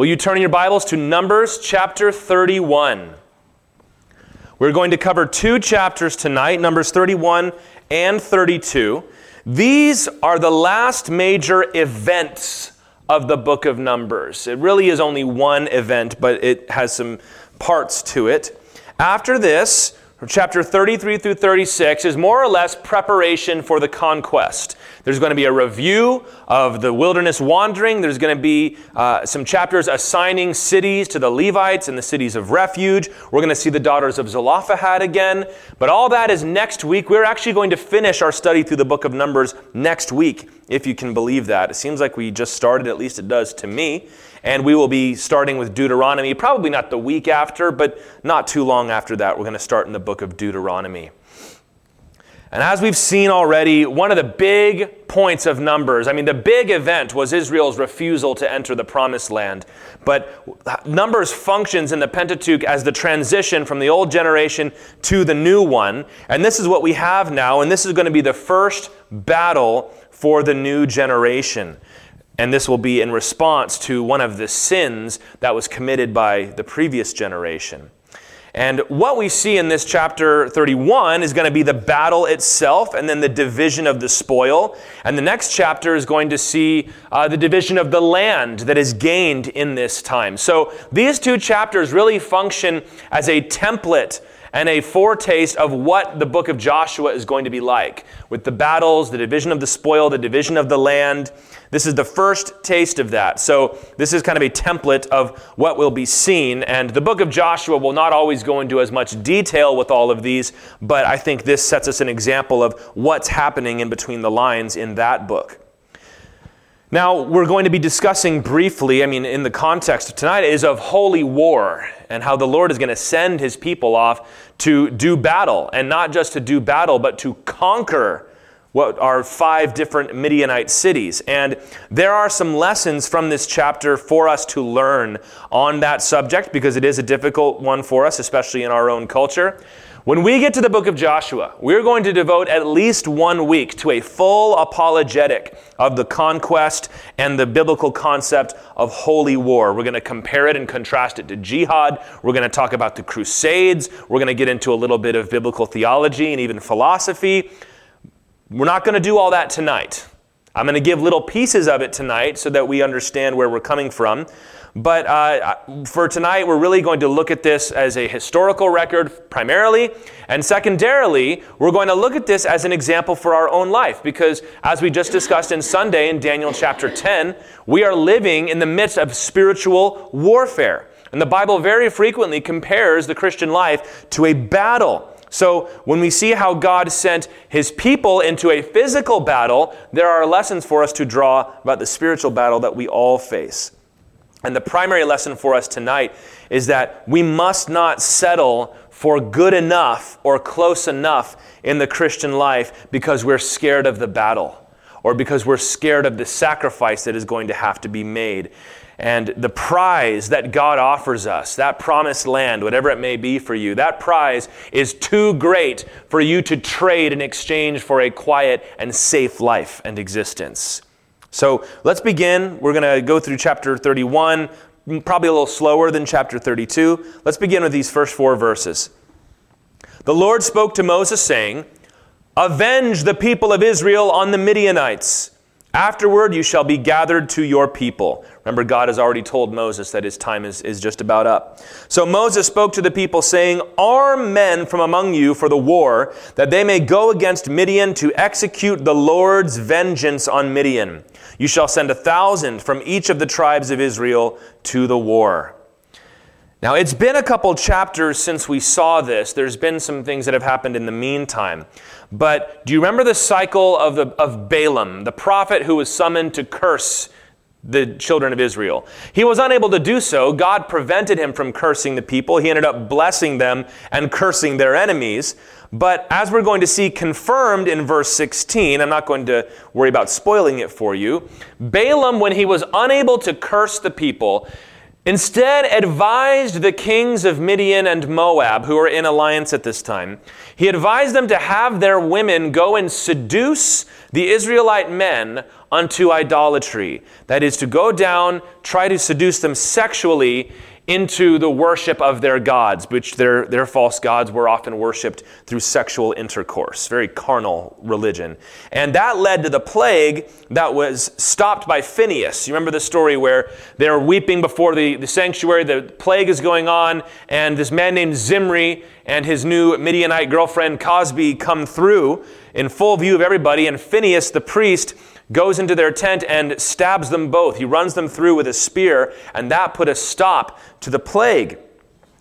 Will you turn your Bibles to Numbers chapter 31? We're going to cover two chapters tonight, Numbers 31 and 32. These are the last major events of the book of Numbers. It really is only one event, but it has some parts to it. After this, chapter 33 through 36 is more or less preparation for the conquest. There's going to be a review of the wilderness wandering. There's going to be uh, some chapters assigning cities to the Levites and the cities of refuge. We're going to see the daughters of Zelophehad again. But all that is next week. We're actually going to finish our study through the book of Numbers next week, if you can believe that. It seems like we just started, at least it does to me. And we will be starting with Deuteronomy, probably not the week after, but not too long after that. We're going to start in the book of Deuteronomy. And as we've seen already, one of the big points of Numbers, I mean, the big event was Israel's refusal to enter the promised land. But Numbers functions in the Pentateuch as the transition from the old generation to the new one. And this is what we have now, and this is going to be the first battle for the new generation. And this will be in response to one of the sins that was committed by the previous generation. And what we see in this chapter 31 is going to be the battle itself and then the division of the spoil. And the next chapter is going to see uh, the division of the land that is gained in this time. So these two chapters really function as a template and a foretaste of what the book of Joshua is going to be like with the battles, the division of the spoil, the division of the land. This is the first taste of that. So, this is kind of a template of what will be seen. And the book of Joshua will not always go into as much detail with all of these, but I think this sets us an example of what's happening in between the lines in that book. Now, we're going to be discussing briefly, I mean, in the context of tonight, is of holy war and how the Lord is going to send his people off to do battle, and not just to do battle, but to conquer what are five different Midianite cities. And there are some lessons from this chapter for us to learn on that subject because it is a difficult one for us, especially in our own culture. When we get to the book of Joshua, we're going to devote at least one week to a full apologetic of the conquest and the biblical concept of holy war. We're going to compare it and contrast it to jihad. We're going to talk about the Crusades. We're going to get into a little bit of biblical theology and even philosophy. We're not going to do all that tonight. I'm going to give little pieces of it tonight so that we understand where we're coming from. But uh, for tonight, we're really going to look at this as a historical record primarily. And secondarily, we're going to look at this as an example for our own life. Because as we just discussed in Sunday in Daniel chapter 10, we are living in the midst of spiritual warfare. And the Bible very frequently compares the Christian life to a battle. So, when we see how God sent his people into a physical battle, there are lessons for us to draw about the spiritual battle that we all face. And the primary lesson for us tonight is that we must not settle for good enough or close enough in the Christian life because we're scared of the battle or because we're scared of the sacrifice that is going to have to be made. And the prize that God offers us, that promised land, whatever it may be for you, that prize is too great for you to trade in exchange for a quiet and safe life and existence. So let's begin. We're going to go through chapter 31, probably a little slower than chapter 32. Let's begin with these first four verses. The Lord spoke to Moses, saying, Avenge the people of Israel on the Midianites. Afterward, you shall be gathered to your people. Remember, God has already told Moses that his time is, is just about up. So Moses spoke to the people, saying, Arm men from among you for the war, that they may go against Midian to execute the Lord's vengeance on Midian. You shall send a thousand from each of the tribes of Israel to the war. Now, it's been a couple chapters since we saw this. There's been some things that have happened in the meantime. But do you remember the cycle of, the, of Balaam, the prophet who was summoned to curse the children of Israel? He was unable to do so. God prevented him from cursing the people. He ended up blessing them and cursing their enemies. But as we're going to see confirmed in verse 16, I'm not going to worry about spoiling it for you. Balaam, when he was unable to curse the people, instead advised the kings of Midian and Moab, who were in alliance at this time, he advised them to have their women go and seduce the Israelite men unto idolatry. That is, to go down, try to seduce them sexually into the worship of their gods, which their, their false gods were often worshiped through sexual intercourse, very carnal religion. And that led to the plague that was stopped by Phineas. You remember the story where they're weeping before the, the sanctuary, the plague is going on, and this man named Zimri and his new Midianite girlfriend Cosbi come through in full view of everybody, and Phineas the priest goes into their tent and stabs them both. He runs them through with a spear, and that put a stop to the plague.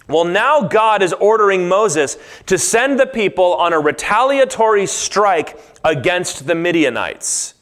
Well, now God is ordering Moses to send the people on a retaliatory strike against the Midianites.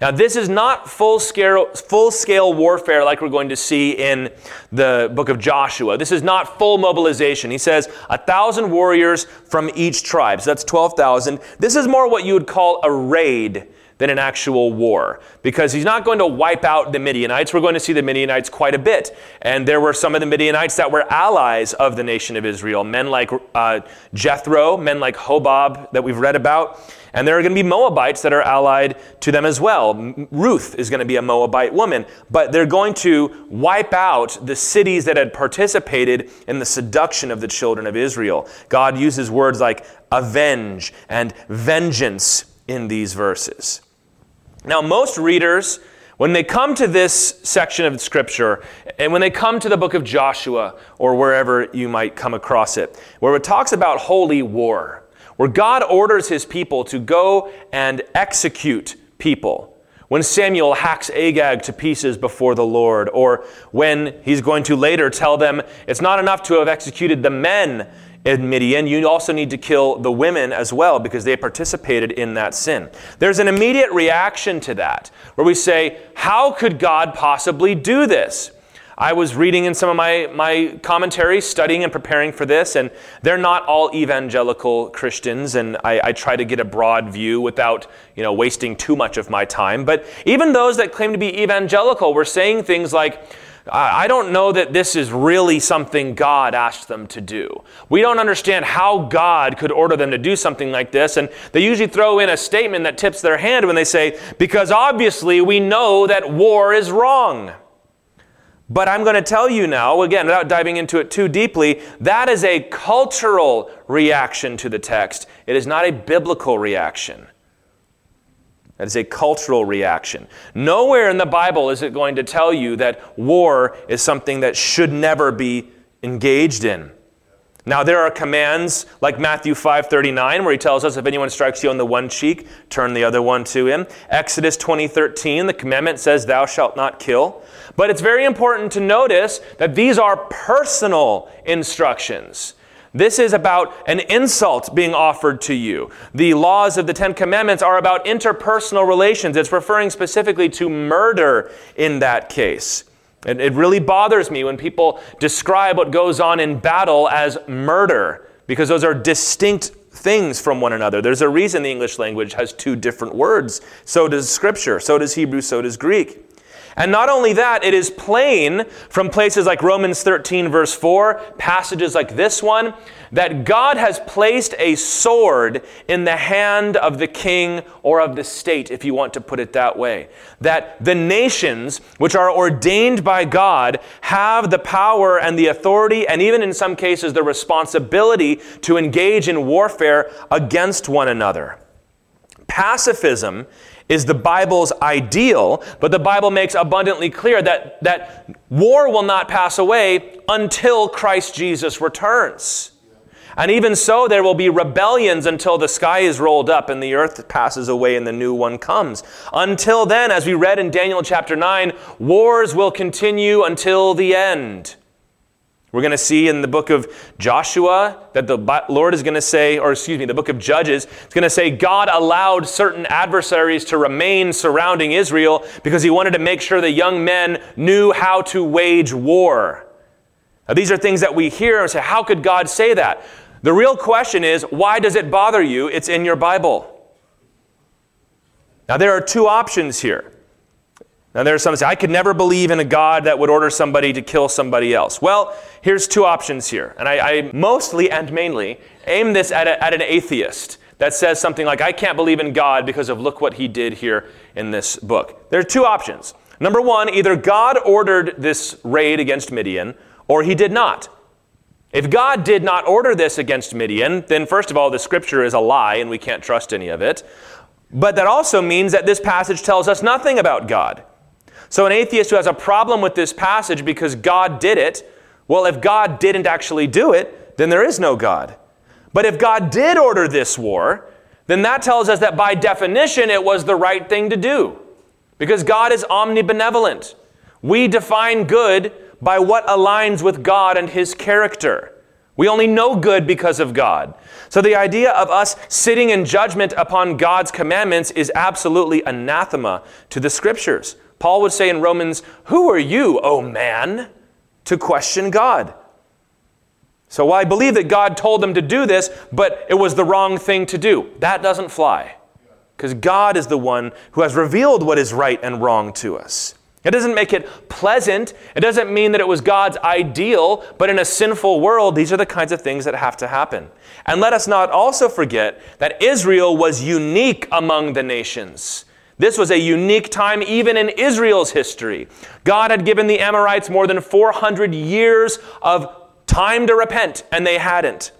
Now, this is not full scale, full scale warfare like we're going to see in the book of Joshua. This is not full mobilization. He says a thousand warriors from each tribe. So that's 12,000. This is more what you would call a raid than an actual war because he's not going to wipe out the Midianites. We're going to see the Midianites quite a bit. And there were some of the Midianites that were allies of the nation of Israel, men like uh, Jethro, men like Hobab that we've read about. And there are going to be Moabites that are allied to them as well. Ruth is going to be a Moabite woman, but they're going to wipe out the cities that had participated in the seduction of the children of Israel. God uses words like avenge and vengeance in these verses. Now, most readers, when they come to this section of Scripture, and when they come to the book of Joshua, or wherever you might come across it, where it talks about holy war, where God orders his people to go and execute people. When Samuel hacks Agag to pieces before the Lord, or when he's going to later tell them it's not enough to have executed the men in Midian, you also need to kill the women as well because they participated in that sin. There's an immediate reaction to that where we say, How could God possibly do this? I was reading in some of my, my commentaries, studying and preparing for this, and they're not all evangelical Christians, and I, I, try to get a broad view without you know, wasting too much of my time. But even those that claim to be evangelical were saying things like, I don't know that this is really something God asked them to do. We don't understand how God could order them to do something like this. And they usually throw in a statement that tips their hand when they say, because obviously we know that war is wrong. But I'm going to tell you now, again, without diving into it too deeply, that is a cultural reaction to the text. It is not a biblical reaction. That is a cultural reaction. Nowhere in the Bible is it going to tell you that war is something that should never be engaged in. Now there are commands like Matthew 5:39 where he tells us if anyone strikes you on the one cheek, turn the other one to him. Exodus 20:13, the commandment says thou shalt not kill. But it's very important to notice that these are personal instructions. This is about an insult being offered to you. The laws of the Ten Commandments are about interpersonal relations. It's referring specifically to murder in that case. It, it really bothers me when people describe what goes on in battle as murder, because those are distinct things from one another. There's a reason the English language has two different words. So does Scripture, so does Hebrew, so does Greek. And not only that, it is plain from places like Romans 13, verse 4, passages like this one, that God has placed a sword in the hand of the king or of the state, if you want to put it that way. That the nations, which are ordained by God, have the power and the authority, and even in some cases, the responsibility to engage in warfare against one another. Pacifism is the Bible's ideal, but the Bible makes abundantly clear that, that war will not pass away until Christ Jesus returns. And even so, there will be rebellions until the sky is rolled up and the earth passes away and the new one comes. Until then, as we read in Daniel chapter 9, wars will continue until the end. We're going to see in the book of Joshua that the Lord is going to say, or excuse me, the book of Judges, it's going to say God allowed certain adversaries to remain surrounding Israel because he wanted to make sure the young men knew how to wage war. Now, these are things that we hear and say, how could God say that? The real question is, why does it bother you? It's in your Bible. Now, there are two options here. Now, there's some say, I could never believe in a God that would order somebody to kill somebody else. Well, here's two options here. And I, I mostly and mainly aim this at, a, at an atheist that says something like, I can't believe in God because of look what he did here in this book. There are two options. Number one, either God ordered this raid against Midian or he did not. If God did not order this against Midian, then first of all, the scripture is a lie and we can't trust any of it. But that also means that this passage tells us nothing about God. So, an atheist who has a problem with this passage because God did it, well, if God didn't actually do it, then there is no God. But if God did order this war, then that tells us that by definition it was the right thing to do. Because God is omnibenevolent. We define good by what aligns with God and His character. We only know good because of God. So the idea of us sitting in judgment upon God's commandments is absolutely anathema to the scriptures. Paul would say in Romans, Who are you, O man, to question God? So I believe that God told them to do this, but it was the wrong thing to do. That doesn't fly. Because God is the one who has revealed what is right and wrong to us. It doesn't make it pleasant. It doesn't mean that it was God's ideal, but in a sinful world, these are the kinds of things that have to happen. And let us not also forget that Israel was unique among the nations. This was a unique time even in Israel's history. God had given the Amorites more than 400 years of time to repent, and they hadn't.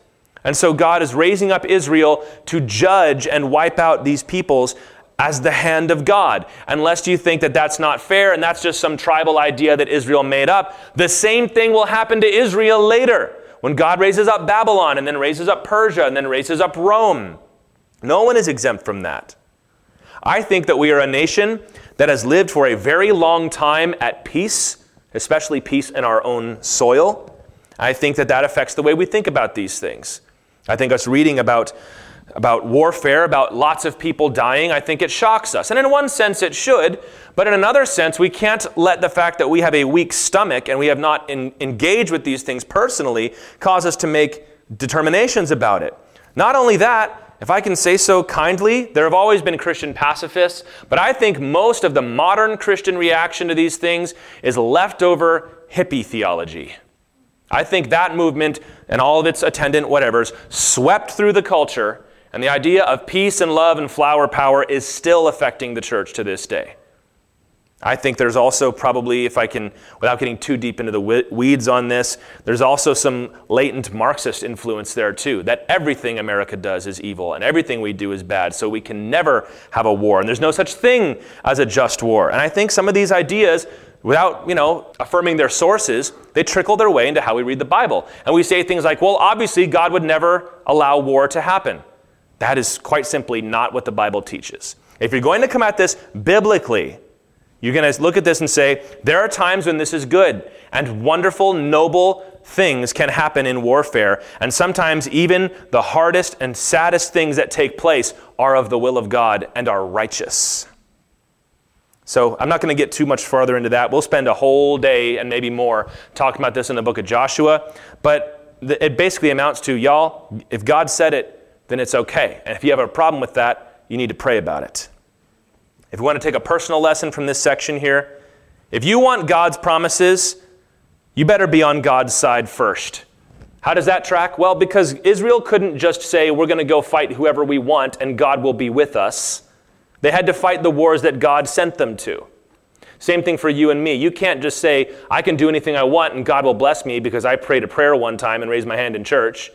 And so God is raising up Israel to judge and wipe out these peoples as the hand of God. Unless you think that that's not fair and that's just some tribal idea that Israel made up, the same thing will happen to Israel later when God raises up Babylon and then raises up Persia and then raises up Rome. No one is exempt from that. I think that we are a nation that has lived for a very long time at peace, especially peace in our own soil. I think that that affects the way we think about these things. I think us reading about about warfare, about lots of people dying, I think it shocks us. And in one sense, it should. But in another sense, we can't let the fact that we have a weak stomach and we have not in, engaged with these things personally cause us to make determinations about it. Not only that, if I can say so kindly, there have always been Christian pacifists, but I think most of the modern Christian reaction to these things is leftover hippie theology. I think that movement and all of its attendant whatevers swept through the culture and the idea of peace and love and flower power is still affecting the church to this day. I think there's also probably, if I can, without getting too deep into the weeds on this, there's also some latent Marxist influence there too. That everything America does is evil and everything we do is bad, so we can never have a war. And there's no such thing as a just war. And I think some of these ideas, without, you know, affirming their sources, they trickle their way into how we read the Bible. And we say things like, well, obviously God would never allow war to happen. That is quite simply not what the Bible teaches. If you're going to come at this biblically, you're going to look at this and say, there are times when this is good and wonderful, noble things can happen in warfare. And sometimes even the hardest and saddest things that take place are of the will of God and are righteous. So I'm not going to get too much farther into that. We'll spend a whole day and maybe more talking about this in the book of Joshua. But it basically amounts to, y'all, if God said it, then it's okay. And if you have a problem with that, you need to pray about it. If you want to take a personal lesson from this section here, if you want God's promises, you better be on God's side first. How does that track? Well, because Israel couldn't just say, we're going to go fight whoever we want and God will be with us. They had to fight the wars that God sent them to. Same thing for you and me. You can't just say, I can do anything I want and God will bless me because I prayed a prayer one time and raised my hand in church.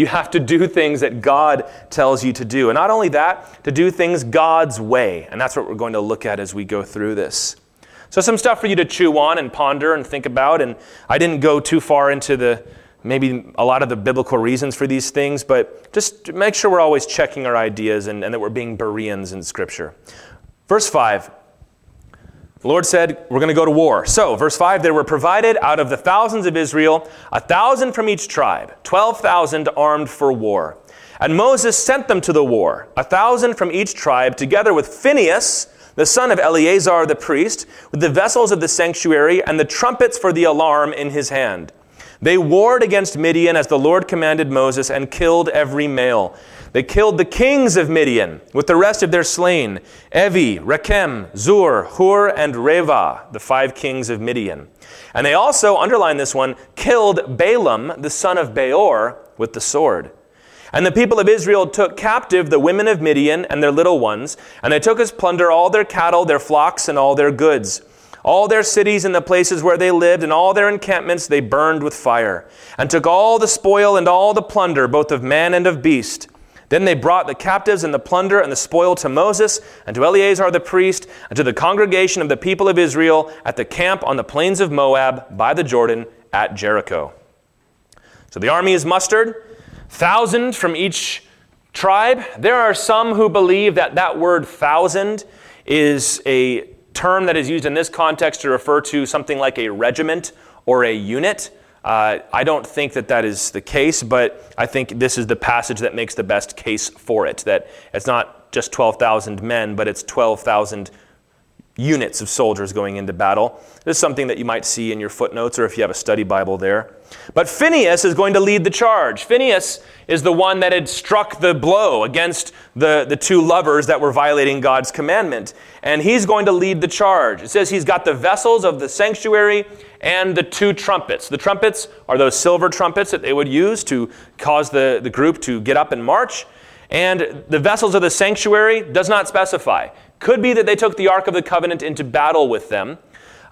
You have to do things that God tells you to do. And not only that, to do things God's way. And that's what we're going to look at as we go through this. So, some stuff for you to chew on and ponder and think about. And I didn't go too far into the maybe a lot of the biblical reasons for these things, but just make sure we're always checking our ideas and, and that we're being Bereans in Scripture. Verse 5 the Lord said, We're going to go to war. So, verse 5 there were provided out of the thousands of Israel a thousand from each tribe, 12,000 armed for war. And Moses sent them to the war, a thousand from each tribe, together with Phinehas, the son of Eleazar the priest, with the vessels of the sanctuary and the trumpets for the alarm in his hand. They warred against Midian as the Lord commanded Moses and killed every male. They killed the kings of Midian with the rest of their slain Evi, Rekem, Zur, Hur, and Reba, the five kings of Midian. And they also, underline this one, killed Balaam, the son of Beor, with the sword. And the people of Israel took captive the women of Midian and their little ones, and they took as plunder all their cattle, their flocks, and all their goods. All their cities and the places where they lived, and all their encampments they burned with fire, and took all the spoil and all the plunder, both of man and of beast. Then they brought the captives and the plunder and the spoil to Moses and to Eleazar the priest and to the congregation of the people of Israel at the camp on the plains of Moab by the Jordan at Jericho. So the army is mustered, thousand from each tribe. There are some who believe that that word thousand is a term that is used in this context to refer to something like a regiment or a unit. Uh, I don't think that that is the case, but I think this is the passage that makes the best case for it. That it's not just 12,000 men, but it's 12,000 units of soldiers going into battle. This is something that you might see in your footnotes or if you have a study Bible there. But Phineas is going to lead the charge. Phineas is the one that had struck the blow against the, the two lovers that were violating God's commandment. And he's going to lead the charge. It says he's got the vessels of the sanctuary and the two trumpets. The trumpets are those silver trumpets that they would use to cause the, the group to get up and march. And the vessels of the sanctuary does not specify. Could be that they took the Ark of the Covenant into battle with them.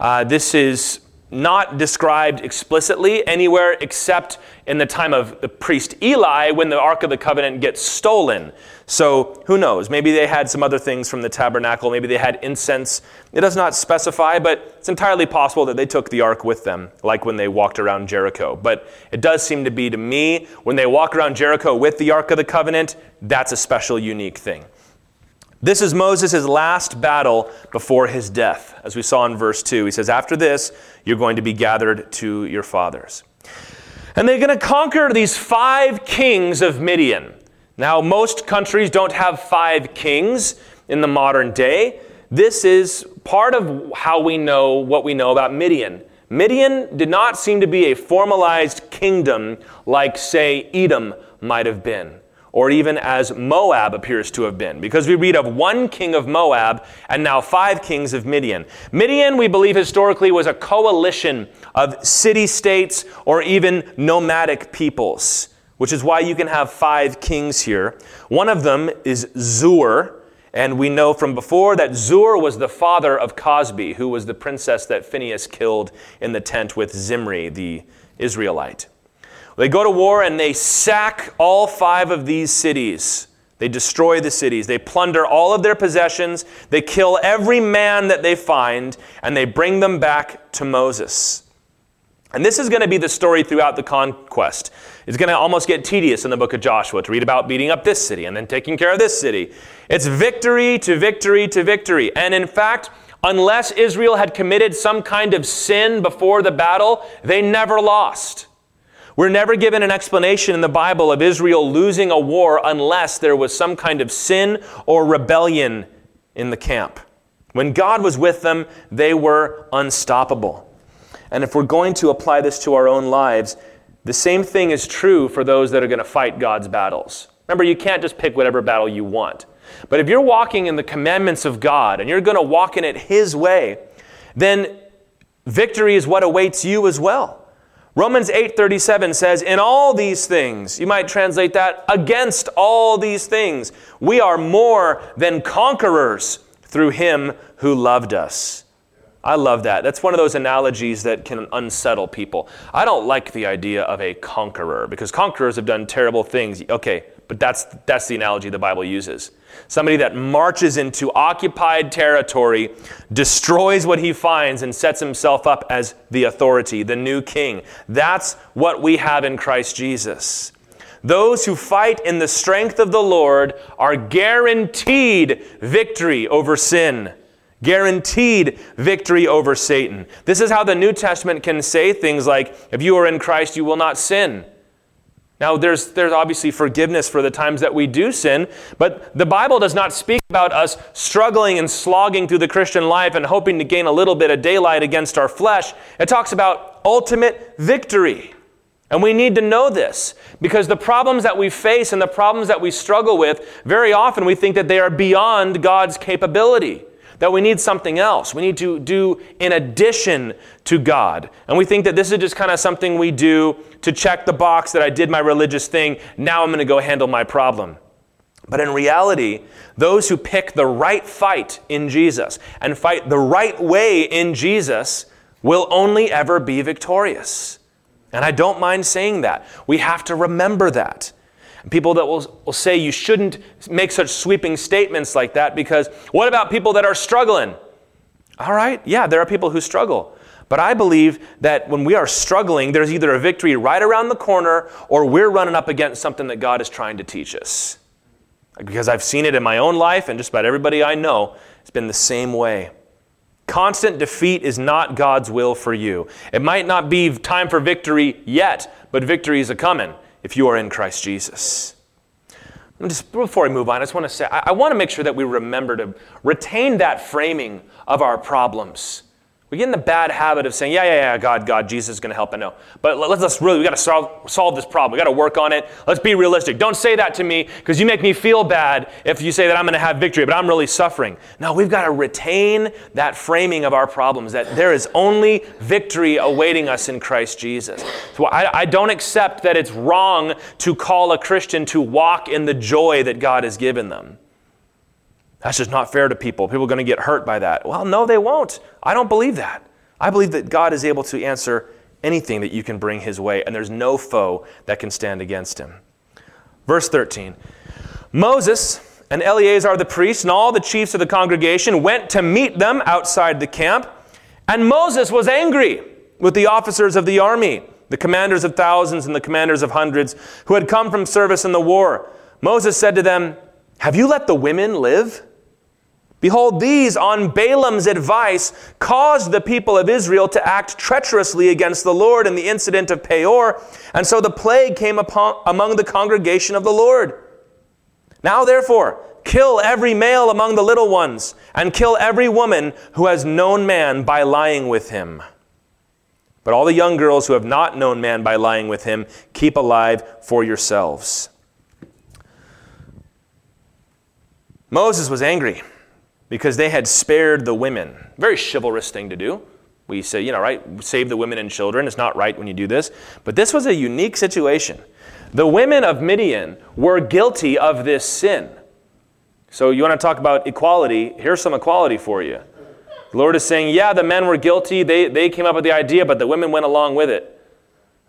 Uh, this is not described explicitly anywhere except in the time of the priest Eli when the Ark of the Covenant gets stolen. So who knows? Maybe they had some other things from the tabernacle. Maybe they had incense. It does not specify, but it's entirely possible that they took the ark with them, like when they walked around Jericho. But it does seem to be to me, when they walk around Jericho with the Ark of the Covenant, that's a special, unique thing. This is Moses' last battle before his death. As we saw in verse 2, he says, After this, you're going to be gathered to your fathers. And they're going to conquer these five kings of Midian. Now, most countries don't have five kings in the modern day. This is part of how we know what we know about Midian. Midian did not seem to be a formalized kingdom like, say, Edom might have been or even as Moab appears to have been, because we read of one king of Moab and now five kings of Midian. Midian, we believe historically, was a coalition of city states or even nomadic peoples, which is why you can have five kings here. One of them is Zur. And we know from before that Zur was the father of Cosbi, who was the princess that Phineas killed in the tent with Zimri, the Israelite. They go to war and they sack all five of these cities. They destroy the cities. They plunder all of their possessions. They kill every man that they find, and they bring them back to Moses. And this is going to be the story throughout the conquest. It's going to almost get tedious in the book of Joshua to read about beating up this city and then taking care of this city. It's victory to victory to victory. And in fact, unless Israel had committed some kind of sin before the battle, they never lost. We're never given an explanation in the Bible of Israel losing a war unless there was some kind of sin or rebellion in the camp. When God was with them, they were unstoppable. And if we're going to apply this to our own lives, the same thing is true for those that are going to fight God's battles. Remember, you can't just pick whatever battle you want. But if you're walking in the commandments of God and you're going to walk in it His way, then victory is what awaits you as well. Romans 8:37 says, "In all these things, you might translate that against all these things, we are more than conquerors through him who loved us." I love that. That's one of those analogies that can unsettle people. I don't like the idea of a conqueror because conquerors have done terrible things. Okay, but that's that's the analogy the Bible uses. Somebody that marches into occupied territory, destroys what he finds, and sets himself up as the authority, the new king. That's what we have in Christ Jesus. Those who fight in the strength of the Lord are guaranteed victory over sin, guaranteed victory over Satan. This is how the New Testament can say things like, if you are in Christ, you will not sin. Now, there's, there's obviously forgiveness for the times that we do sin, but the Bible does not speak about us struggling and slogging through the Christian life and hoping to gain a little bit of daylight against our flesh. It talks about ultimate victory. And we need to know this because the problems that we face and the problems that we struggle with, very often we think that they are beyond God's capability. That we need something else. We need to do in addition to God. And we think that this is just kind of something we do to check the box that I did my religious thing. Now I'm going to go handle my problem. But in reality, those who pick the right fight in Jesus and fight the right way in Jesus will only ever be victorious. And I don't mind saying that. We have to remember that. People that will, will say you shouldn't make such sweeping statements like that because what about people that are struggling? All right, yeah, there are people who struggle. But I believe that when we are struggling, there's either a victory right around the corner or we're running up against something that God is trying to teach us. Because I've seen it in my own life and just about everybody I know, it's been the same way. Constant defeat is not God's will for you. It might not be time for victory yet, but victory is a coming if you are in Christ Jesus. Just before I move on, I just want to say I, I want to make sure that we remember to retain that framing of our problems. We get in the bad habit of saying, yeah, yeah, yeah, God, God, Jesus is going to help. I know. But let's, let's really, we got to solve, solve this problem. We got to work on it. Let's be realistic. Don't say that to me because you make me feel bad if you say that I'm going to have victory, but I'm really suffering. No, we've got to retain that framing of our problems that there is only victory awaiting us in Christ Jesus. So I, I don't accept that it's wrong to call a Christian to walk in the joy that God has given them. That's just not fair to people. People are going to get hurt by that. Well, no, they won't. I don't believe that. I believe that God is able to answer anything that you can bring his way, and there's no foe that can stand against him. Verse 13 Moses and Eleazar the priest and all the chiefs of the congregation went to meet them outside the camp, and Moses was angry with the officers of the army, the commanders of thousands and the commanders of hundreds, who had come from service in the war. Moses said to them, Have you let the women live? Behold, these, on Balaam's advice, caused the people of Israel to act treacherously against the Lord in the incident of Peor, and so the plague came upon, among the congregation of the Lord. Now, therefore, kill every male among the little ones, and kill every woman who has known man by lying with him. But all the young girls who have not known man by lying with him, keep alive for yourselves. Moses was angry because they had spared the women. Very chivalrous thing to do. We say, you know, right, save the women and children. It's not right when you do this. But this was a unique situation. The women of Midian were guilty of this sin. So you want to talk about equality? Here's some equality for you. The Lord is saying, yeah, the men were guilty. They, they came up with the idea, but the women went along with it.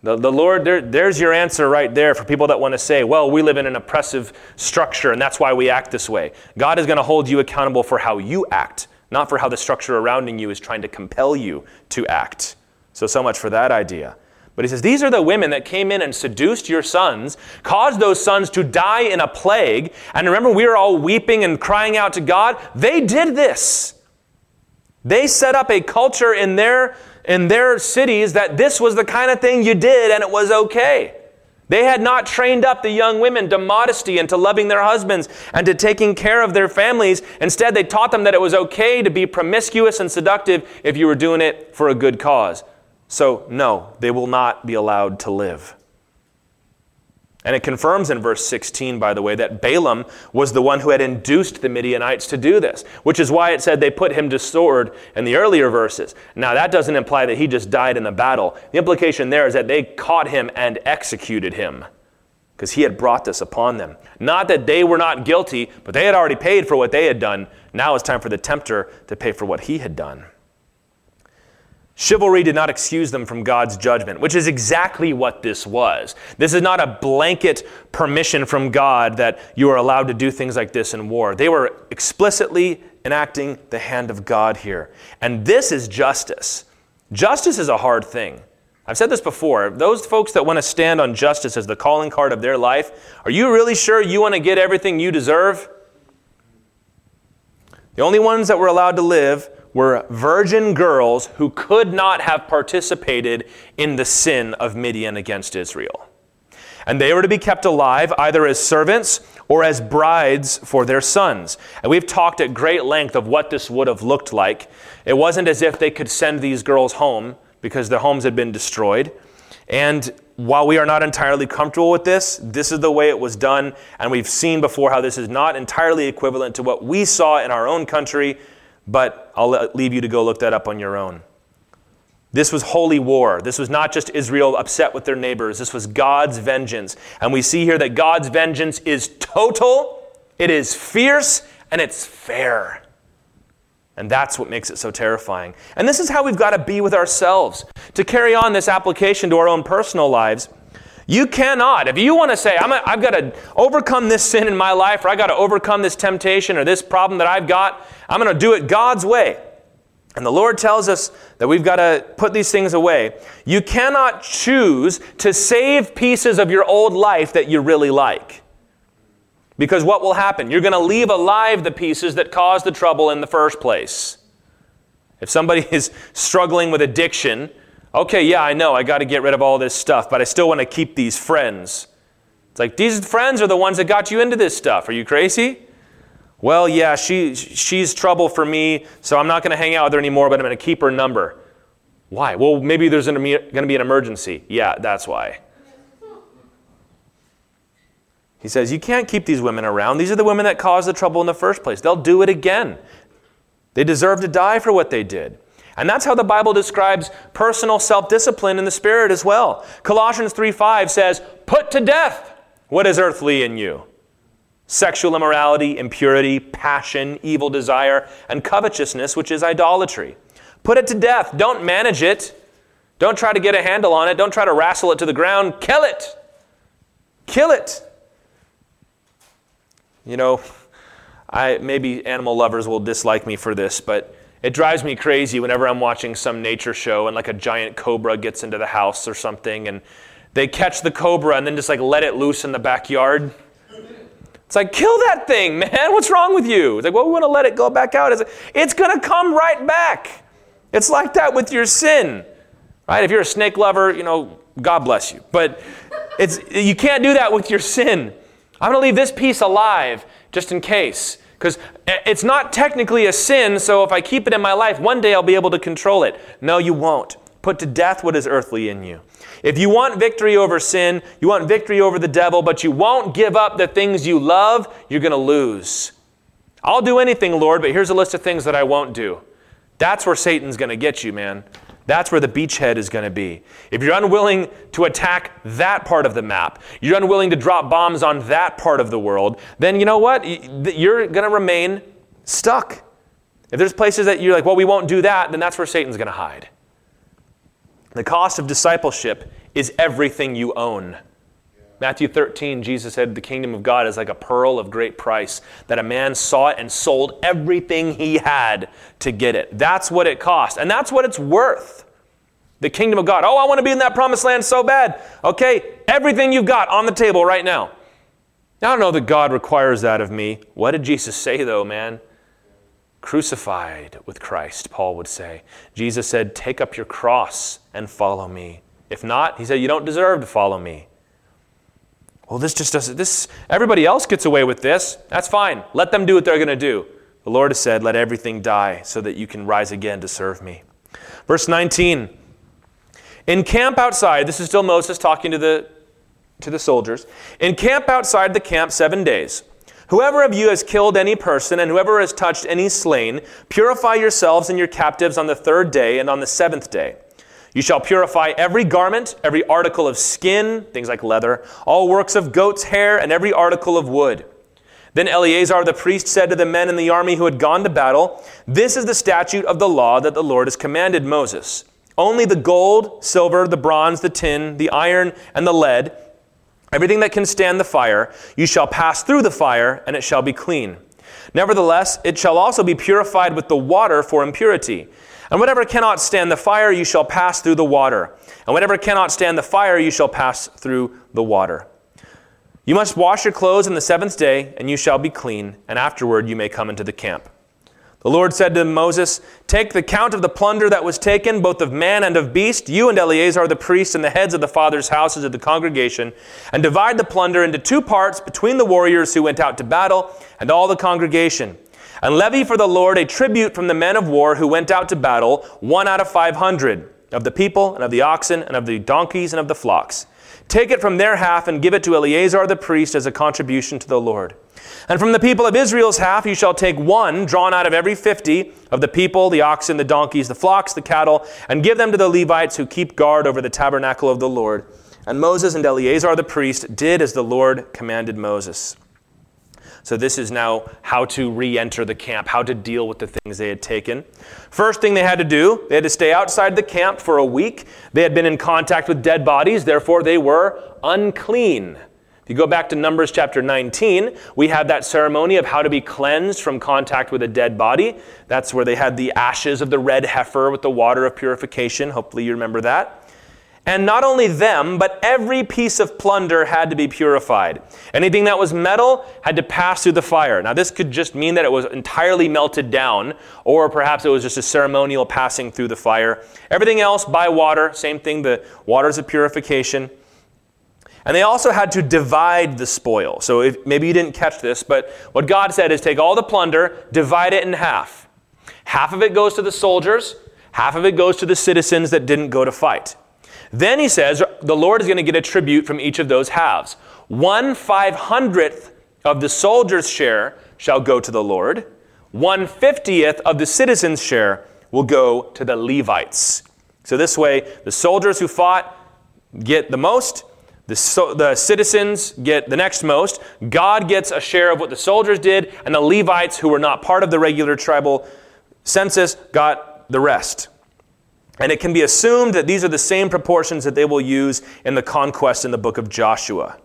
The, the Lord, there, there's your answer right there for people that want to say, well, we live in an oppressive structure and that's why we act this way. God is going to hold you accountable for how you act, not for how the structure around you is trying to compel you to act. So, so much for that idea. But he says, These are the women that came in and seduced your sons, caused those sons to die in a plague. And remember, we were all weeping and crying out to God. They did this. They set up a culture in their in their cities that this was the kind of thing you did and it was okay. They had not trained up the young women to modesty and to loving their husbands and to taking care of their families. Instead, they taught them that it was okay to be promiscuous and seductive if you were doing it for a good cause. So, no, they will not be allowed to live. And it confirms in verse 16, by the way, that Balaam was the one who had induced the Midianites to do this, which is why it said they put him to sword in the earlier verses. Now, that doesn't imply that he just died in the battle. The implication there is that they caught him and executed him because he had brought this upon them. Not that they were not guilty, but they had already paid for what they had done. Now it's time for the tempter to pay for what he had done. Chivalry did not excuse them from God's judgment, which is exactly what this was. This is not a blanket permission from God that you are allowed to do things like this in war. They were explicitly enacting the hand of God here. And this is justice. Justice is a hard thing. I've said this before. Those folks that want to stand on justice as the calling card of their life, are you really sure you want to get everything you deserve? The only ones that were allowed to live were virgin girls who could not have participated in the sin of Midian against Israel. And they were to be kept alive either as servants or as brides for their sons. And we've talked at great length of what this would have looked like. It wasn't as if they could send these girls home because their homes had been destroyed. And while we are not entirely comfortable with this, this is the way it was done. And we've seen before how this is not entirely equivalent to what we saw in our own country but I'll leave you to go look that up on your own. This was holy war. This was not just Israel upset with their neighbors. This was God's vengeance. And we see here that God's vengeance is total, it is fierce, and it's fair. And that's what makes it so terrifying. And this is how we've got to be with ourselves. To carry on this application to our own personal lives, you cannot, if you want to say, i have got to overcome this sin in my life, or I've got to overcome this temptation or this problem that I've got, I'm going to do it God's way. And the Lord tells us that we've got to put these things away. You cannot choose to save pieces of your old life that you really like. Because what will happen? You're going to leave alive the pieces that caused the trouble in the first place. If somebody is struggling with addiction, okay, yeah, I know, I got to get rid of all this stuff, but I still want to keep these friends. It's like, these friends are the ones that got you into this stuff. Are you crazy? Well, yeah, she, she's trouble for me, so I'm not going to hang out with her anymore, but I'm going to keep her number. Why? Well, maybe there's going to be an emergency. Yeah, that's why. He says, You can't keep these women around. These are the women that caused the trouble in the first place. They'll do it again. They deserve to die for what they did. And that's how the Bible describes personal self discipline in the Spirit as well. Colossians 3 5 says, Put to death what is earthly in you sexual immorality, impurity, passion, evil desire, and covetousness, which is idolatry. Put it to death. Don't manage it. Don't try to get a handle on it. Don't try to wrestle it to the ground. Kill it. Kill it. You know, I maybe animal lovers will dislike me for this, but it drives me crazy whenever I'm watching some nature show and like a giant cobra gets into the house or something and they catch the cobra and then just like let it loose in the backyard. It's like, kill that thing, man. What's wrong with you? It's like, well, we want to let it go back out. It's, like, it's going to come right back. It's like that with your sin, right? If you're a snake lover, you know, God bless you. But it's, you can't do that with your sin. I'm going to leave this piece alive just in case. Because it's not technically a sin, so if I keep it in my life, one day I'll be able to control it. No, you won't. Put to death what is earthly in you. If you want victory over sin, you want victory over the devil, but you won't give up the things you love, you're going to lose. I'll do anything, Lord, but here's a list of things that I won't do. That's where Satan's going to get you, man. That's where the beachhead is going to be. If you're unwilling to attack that part of the map, you're unwilling to drop bombs on that part of the world, then you know what? You're going to remain stuck. If there's places that you're like, well, we won't do that, then that's where Satan's going to hide. The cost of discipleship is everything you own. Matthew 13, Jesus said, The kingdom of God is like a pearl of great price, that a man saw it and sold everything he had to get it. That's what it cost, and that's what it's worth. The kingdom of God. Oh, I want to be in that promised land so bad. Okay, everything you've got on the table right now. I don't know that God requires that of me. What did Jesus say, though, man? crucified with Christ, Paul would say. Jesus said, Take up your cross and follow me. If not, he said, You don't deserve to follow me. Well, this just doesn't, this, everybody else gets away with this. That's fine. Let them do what they're going to do. The Lord has said, Let everything die so that you can rise again to serve me. Verse 19 In camp outside, this is still Moses talking to the, to the soldiers. In camp outside the camp seven days. Whoever of you has killed any person, and whoever has touched any slain, purify yourselves and your captives on the third day and on the seventh day. You shall purify every garment, every article of skin, things like leather, all works of goat's hair, and every article of wood. Then Eleazar the priest said to the men in the army who had gone to battle, This is the statute of the law that the Lord has commanded Moses. Only the gold, silver, the bronze, the tin, the iron, and the lead, Everything that can stand the fire, you shall pass through the fire, and it shall be clean. Nevertheless, it shall also be purified with the water for impurity. And whatever cannot stand the fire, you shall pass through the water. And whatever cannot stand the fire, you shall pass through the water. You must wash your clothes on the seventh day, and you shall be clean, and afterward you may come into the camp. The Lord said to Moses, Take the count of the plunder that was taken, both of man and of beast, you and Eleazar the priest and the heads of the fathers' houses of the congregation, and divide the plunder into two parts between the warriors who went out to battle and all the congregation. And levy for the Lord a tribute from the men of war who went out to battle, one out of five hundred. of the people, and of the oxen, and of the donkeys, and of the flocks. Take it from their half and give it to Eleazar the priest as a contribution to the Lord. And from the people of Israel's half you shall take one drawn out of every fifty of the people, the oxen, the donkeys, the flocks, the cattle, and give them to the Levites who keep guard over the tabernacle of the Lord. And Moses and Eleazar the priest did as the Lord commanded Moses. So, this is now how to re enter the camp, how to deal with the things they had taken. First thing they had to do, they had to stay outside the camp for a week. They had been in contact with dead bodies, therefore, they were unclean. If you go back to Numbers chapter 19, we had that ceremony of how to be cleansed from contact with a dead body. That's where they had the ashes of the red heifer with the water of purification. Hopefully, you remember that. And not only them, but every piece of plunder had to be purified. Anything that was metal had to pass through the fire. Now, this could just mean that it was entirely melted down, or perhaps it was just a ceremonial passing through the fire. Everything else by water, same thing, the waters of purification. And they also had to divide the spoil. So if, maybe you didn't catch this, but what God said is take all the plunder, divide it in half. Half of it goes to the soldiers, half of it goes to the citizens that didn't go to fight. Then he says the Lord is going to get a tribute from each of those halves. One five hundredth of the soldier's share shall go to the Lord. One fiftieth of the citizen's share will go to the Levites. So this way, the soldiers who fought get the most, the, so, the citizens get the next most. God gets a share of what the soldiers did, and the Levites, who were not part of the regular tribal census, got the rest. And it can be assumed that these are the same proportions that they will use in the conquest in the book of Joshua.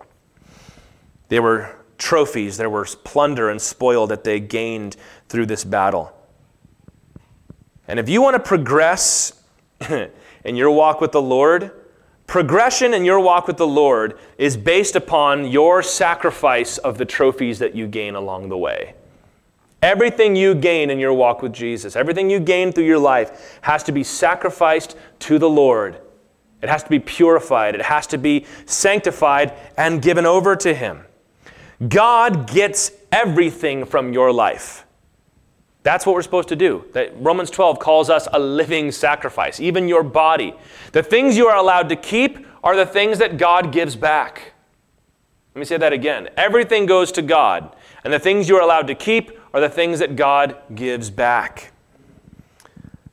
They were trophies, there was plunder and spoil that they gained through this battle. And if you want to progress in your walk with the Lord, progression in your walk with the Lord is based upon your sacrifice of the trophies that you gain along the way. Everything you gain in your walk with Jesus, everything you gain through your life, has to be sacrificed to the Lord. It has to be purified, it has to be sanctified and given over to Him. God gets everything from your life. That's what we're supposed to do. That Romans 12 calls us a living sacrifice, even your body. The things you are allowed to keep are the things that God gives back. Let me say that again. Everything goes to God, and the things you are allowed to keep are the things that God gives back.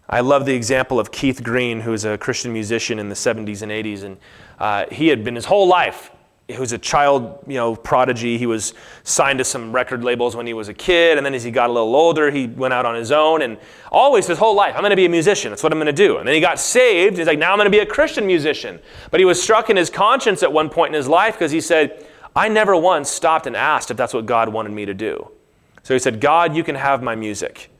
I love the example of Keith Green, who was a Christian musician in the 70s and 80s, and uh, he had been his whole life. He was a child, you know, prodigy. He was signed to some record labels when he was a kid, and then as he got a little older, he went out on his own. And always his whole life, I'm going to be a musician. That's what I'm going to do. And then he got saved. He's like, now I'm going to be a Christian musician. But he was struck in his conscience at one point in his life because he said, I never once stopped and asked if that's what God wanted me to do. So he said, God, you can have my music.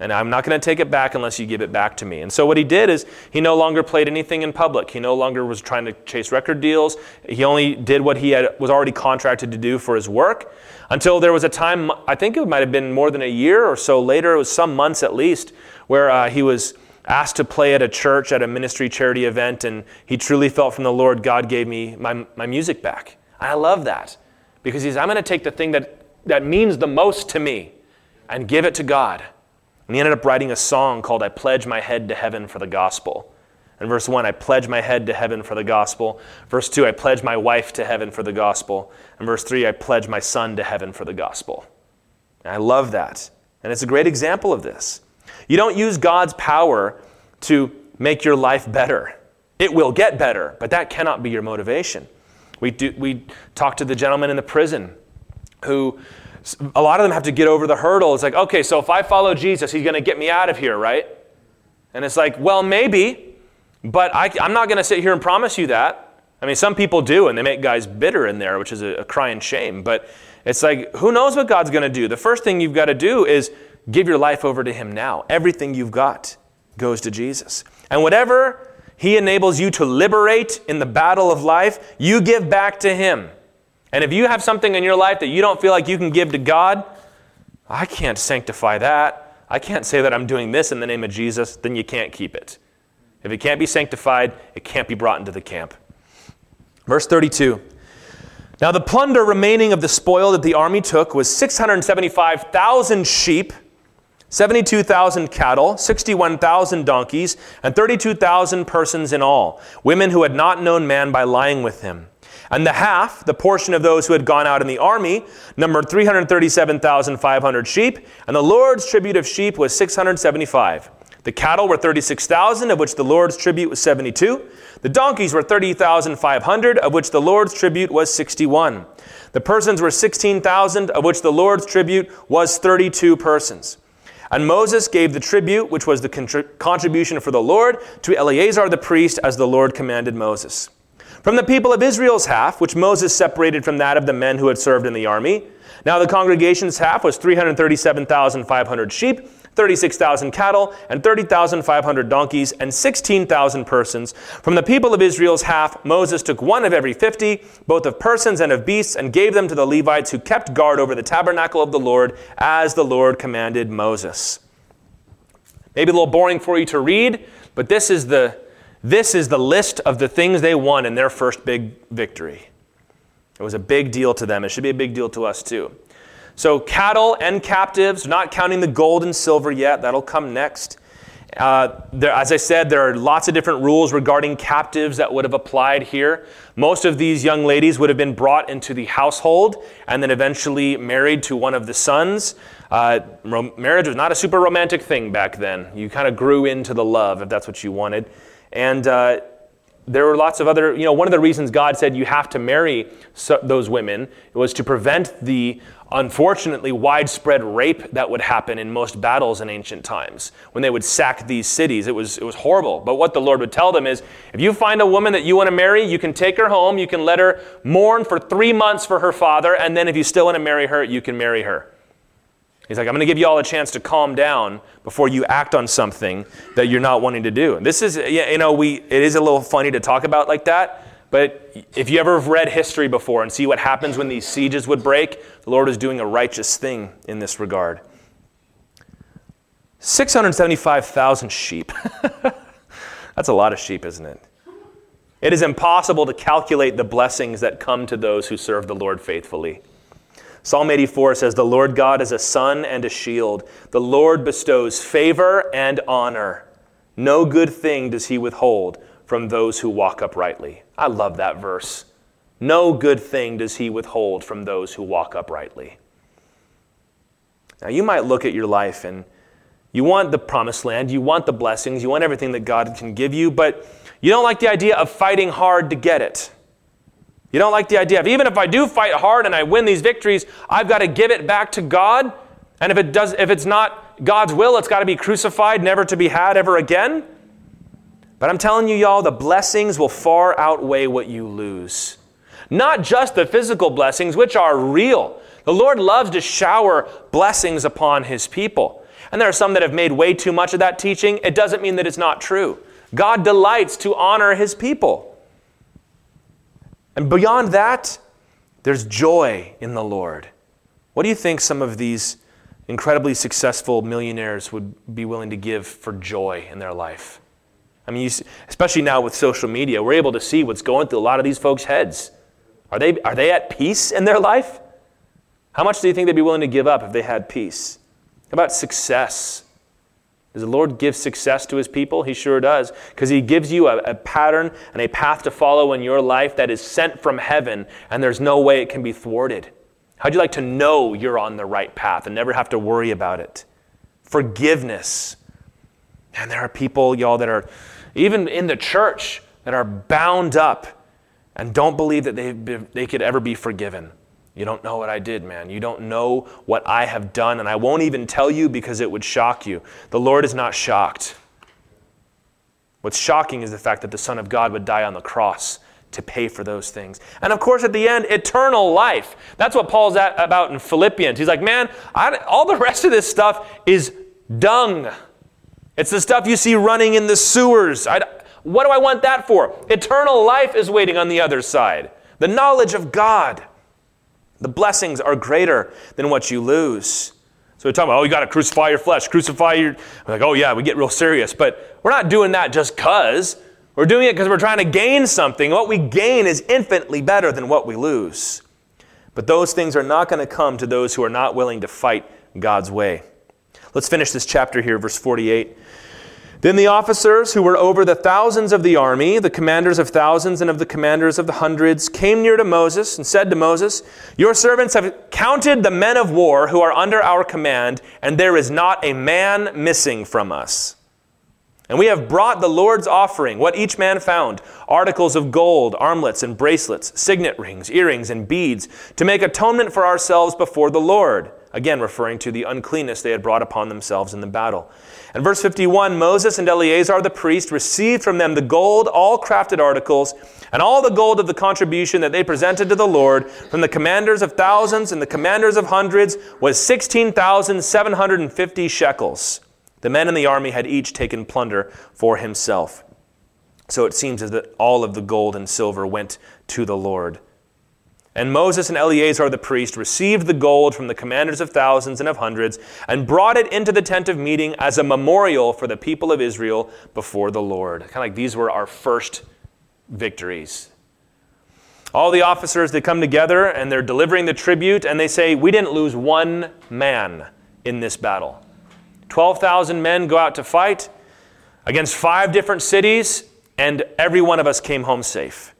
And I'm not going to take it back unless you give it back to me. And so what he did is he no longer played anything in public. He no longer was trying to chase record deals. He only did what he had, was already contracted to do for his work until there was a time, I think it might have been more than a year or so later, it was some months at least, where uh, he was asked to play at a church at a ministry charity event. And he truly felt from the Lord, God gave me my, my music back. I love that because he's, I'm going to take the thing that that means the most to me and give it to God. And he ended up writing a song called I Pledge My Head to Heaven for the Gospel. In verse 1, I pledge my head to heaven for the gospel. Verse 2, I pledge my wife to heaven for the gospel. And verse 3, I pledge my son to heaven for the gospel. And I love that. And it's a great example of this. You don't use God's power to make your life better. It will get better, but that cannot be your motivation. We, do, we talked to the gentleman in the prison who a lot of them have to get over the hurdle. It's like, okay, so if I follow Jesus, he's going to get me out of here, right? And it's like, well, maybe, but I, am not going to sit here and promise you that. I mean, some people do, and they make guys bitter in there, which is a, a crying shame. But it's like, who knows what God's going to do? The first thing you've got to do is give your life over to Him now. Everything you've got goes to Jesus. And whatever He enables you to liberate in the battle of life, you give back to Him. And if you have something in your life that you don't feel like you can give to God, I can't sanctify that. I can't say that I'm doing this in the name of Jesus, then you can't keep it. If it can't be sanctified, it can't be brought into the camp. Verse 32. Now, the plunder remaining of the spoil that the army took was 675,000 sheep, 72,000 cattle, 61,000 donkeys, and 32,000 persons in all, women who had not known man by lying with him. And the half, the portion of those who had gone out in the army, numbered 337,500 sheep, and the Lord's tribute of sheep was 675. The cattle were 36,000, of which the Lord's tribute was 72. The donkeys were 30,500, of which the Lord's tribute was 61. The persons were 16,000, of which the Lord's tribute was 32 persons. And Moses gave the tribute, which was the contribution for the Lord, to Eleazar the priest, as the Lord commanded Moses. From the people of Israel's half, which Moses separated from that of the men who had served in the army, now the congregation's half was 337,500 sheep 36,000 cattle, and 30,500 donkeys, and 16,000 persons. From the people of Israel's half, Moses took one of every 50, both of persons and of beasts, and gave them to the Levites who kept guard over the tabernacle of the Lord, as the Lord commanded Moses. Maybe a little boring for you to read, but this is the, this is the list of the things they won in their first big victory. It was a big deal to them. It should be a big deal to us too. So, cattle and captives, not counting the gold and silver yet, that'll come next. Uh, there, as I said, there are lots of different rules regarding captives that would have applied here. Most of these young ladies would have been brought into the household and then eventually married to one of the sons. Uh, rom- marriage was not a super romantic thing back then. You kind of grew into the love if that's what you wanted. And uh, there were lots of other, you know, one of the reasons God said you have to marry so, those women was to prevent the unfortunately widespread rape that would happen in most battles in ancient times. When they would sack these cities it was, it was horrible. But what the lord would tell them is if you find a woman that you want to marry you can take her home you can let her mourn for three months for her father and then if you still want to marry her you can marry her he's like i'm going to give you all a chance to calm down before you act on something that you're not wanting to do and this is you know we it is a little funny to talk about like that but if you ever have read history before and see what happens when these sieges would break, the Lord is doing a righteous thing in this regard. 675,000 sheep. That's a lot of sheep, isn't it? It is impossible to calculate the blessings that come to those who serve the Lord faithfully. Psalm 84 says, The Lord God is a sun and a shield. The Lord bestows favor and honor. No good thing does he withhold from those who walk uprightly. I love that verse. No good thing does he withhold from those who walk uprightly. Now, you might look at your life and you want the promised land, you want the blessings, you want everything that God can give you, but you don't like the idea of fighting hard to get it. You don't like the idea of even if I do fight hard and I win these victories, I've got to give it back to God. And if it does if it's not God's will, it's got to be crucified, never to be had ever again. But I'm telling you, y'all, the blessings will far outweigh what you lose. Not just the physical blessings, which are real. The Lord loves to shower blessings upon his people. And there are some that have made way too much of that teaching. It doesn't mean that it's not true. God delights to honor his people. And beyond that, there's joy in the Lord. What do you think some of these incredibly successful millionaires would be willing to give for joy in their life? I mean, see, especially now with social media, we're able to see what's going through a lot of these folks' heads. Are they, are they at peace in their life? How much do you think they'd be willing to give up if they had peace? How about success? Does the Lord give success to his people? He sure does, because he gives you a, a, pattern and a path to follow in your life that is sent from heaven, and there's no way it can be thwarted. How'd you like to know you're on the right path and never have to worry about it? Forgiveness. And there are people, y'all, that are even in the church, that are bound up and don't believe that they, they could ever be forgiven. You don't know what I did, man. You don't know what I have done, and I won't even tell you because it would shock you. The Lord is not shocked. What's shocking is the fact that the Son of God would die on the cross to pay for those things. And of course, at the end, eternal life. That's what Paul's at, about in Philippians. He's like, man, I, all the rest of this stuff is dung. It's the stuff you see running in the sewers. I, what do I want that for? Eternal life is waiting on the other side. The knowledge of God. The blessings are greater than what you lose. So we're talking about, oh, you got to crucify your flesh, crucify your. We're like, oh, yeah, we get real serious. But we're not doing that just because. We're doing it because we're trying to gain something. What we gain is infinitely better than what we lose. But those things are not going to come to those who are not willing to fight God's way. Let's finish this chapter here, verse 48. Then the officers who were over the thousands of the army, the commanders of thousands and of the commanders of the hundreds, came near to Moses and said to Moses, Your servants have counted the men of war who are under our command, and there is not a man missing from us. And we have brought the Lord's offering, what each man found articles of gold, armlets and bracelets, signet rings, earrings, and beads, to make atonement for ourselves before the Lord. Again, referring to the uncleanness they had brought upon themselves in the battle. And verse 51 Moses and Eleazar the priest received from them the gold, all crafted articles, and all the gold of the contribution that they presented to the Lord from the commanders of thousands and the commanders of hundreds was 16,750 shekels. The men in the army had each taken plunder for himself. So it seems as that all of the gold and silver went to the Lord. And Moses and Eleazar the priest received the gold from the commanders of thousands and of hundreds and brought it into the tent of meeting as a memorial for the people of Israel before the Lord. Kind of like these were our first victories. All the officers, they come together and they're delivering the tribute and they say, We didn't lose one man in this battle. 12,000 men go out to fight against five different cities, and every one of us came home safe.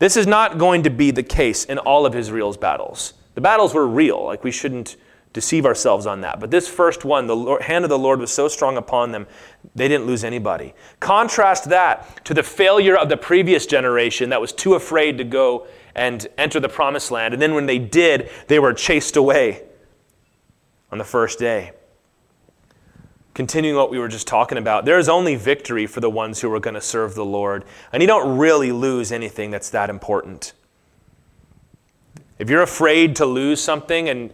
This is not going to be the case in all of Israel's battles. The battles were real, like we shouldn't deceive ourselves on that. But this first one, the Lord, hand of the Lord was so strong upon them, they didn't lose anybody. Contrast that to the failure of the previous generation that was too afraid to go and enter the promised land. And then when they did, they were chased away on the first day continuing what we were just talking about, there is only victory for the ones who are going to serve the Lord. And you don't really lose anything that's that important. If you're afraid to lose something, and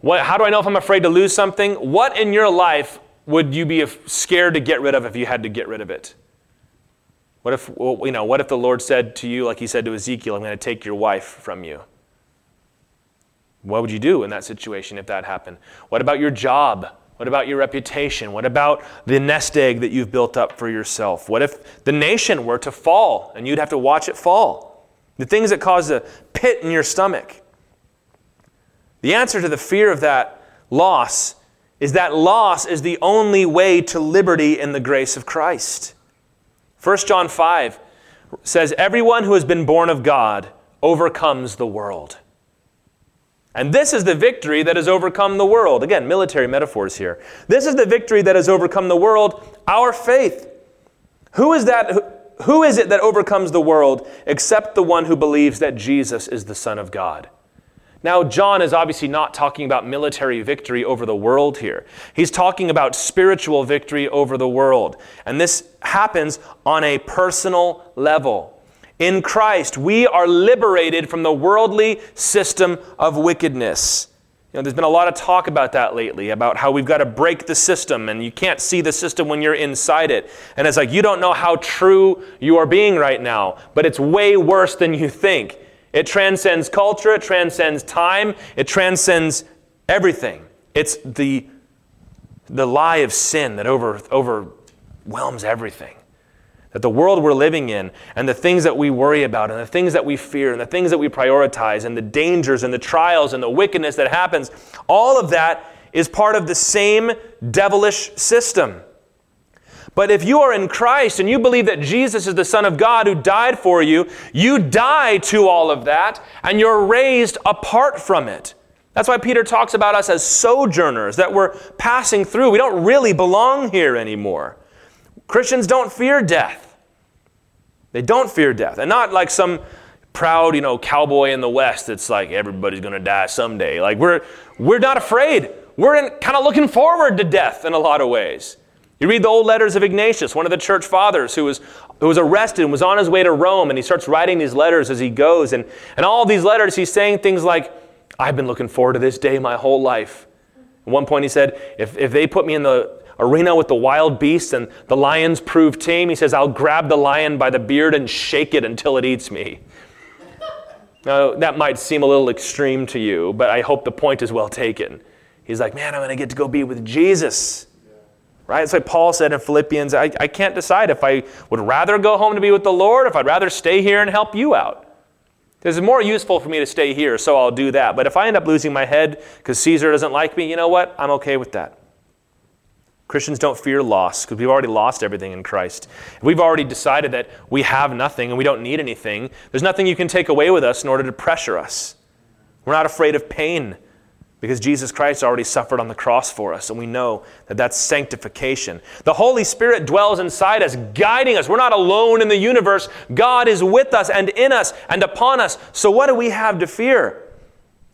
what, how do I know if I'm afraid to lose something? What in your life would you be scared to get rid of if you had to get rid of it? What if, you know, what if the Lord said to you, like he said to Ezekiel, I'm going to take your wife from you? What would you do in that situation if that happened? What about your job? What about your reputation? What about the nest egg that you've built up for yourself? What if the nation were to fall and you'd have to watch it fall? The things that cause a pit in your stomach. The answer to the fear of that loss is that loss is the only way to liberty in the grace of Christ. 1 John 5 says, Everyone who has been born of God overcomes the world. And this is the victory that has overcome the world. Again, military metaphors here. This is the victory that has overcome the world, our faith. Who is that who is it that overcomes the world except the one who believes that Jesus is the son of God? Now, John is obviously not talking about military victory over the world here. He's talking about spiritual victory over the world. And this happens on a personal level. In Christ, we are liberated from the worldly system of wickedness. You know, there's been a lot of talk about that lately, about how we've got to break the system and you can't see the system when you're inside it. And it's like you don't know how true you are being right now, but it's way worse than you think. It transcends culture, it transcends time, it transcends everything. It's the, the lie of sin that over, overwhelms everything. That the world we're living in, and the things that we worry about, and the things that we fear, and the things that we prioritize, and the dangers, and the trials, and the wickedness that happens, all of that is part of the same devilish system. But if you are in Christ and you believe that Jesus is the Son of God who died for you, you die to all of that, and you're raised apart from it. That's why Peter talks about us as sojourners, that we're passing through. We don't really belong here anymore. Christians don't fear death. They don't fear death. And not like some proud, you know, cowboy in the West that's like everybody's going to die someday. Like we're we're not afraid. We're kind of looking forward to death in a lot of ways. You read the old letters of Ignatius, one of the church fathers who was, who was arrested and was on his way to Rome, and he starts writing these letters as he goes. And, and all these letters, he's saying things like, I've been looking forward to this day my whole life. At one point, he said, if, if they put me in the arena with the wild beasts and the lions prove tame, he says, I'll grab the lion by the beard and shake it until it eats me. Now, that might seem a little extreme to you, but I hope the point is well taken. He's like, man, I'm going to get to go be with Jesus. Right? It's like Paul said in Philippians I, I can't decide if I would rather go home to be with the Lord, if I'd rather stay here and help you out. It's more useful for me to stay here, so I'll do that. But if I end up losing my head because Caesar doesn't like me, you know what? I'm okay with that. Christians don't fear loss because we've already lost everything in Christ. We've already decided that we have nothing and we don't need anything. There's nothing you can take away with us in order to pressure us. We're not afraid of pain because Jesus Christ already suffered on the cross for us, and we know that that's sanctification. The Holy Spirit dwells inside us, guiding us. We're not alone in the universe. God is with us and in us and upon us. So, what do we have to fear?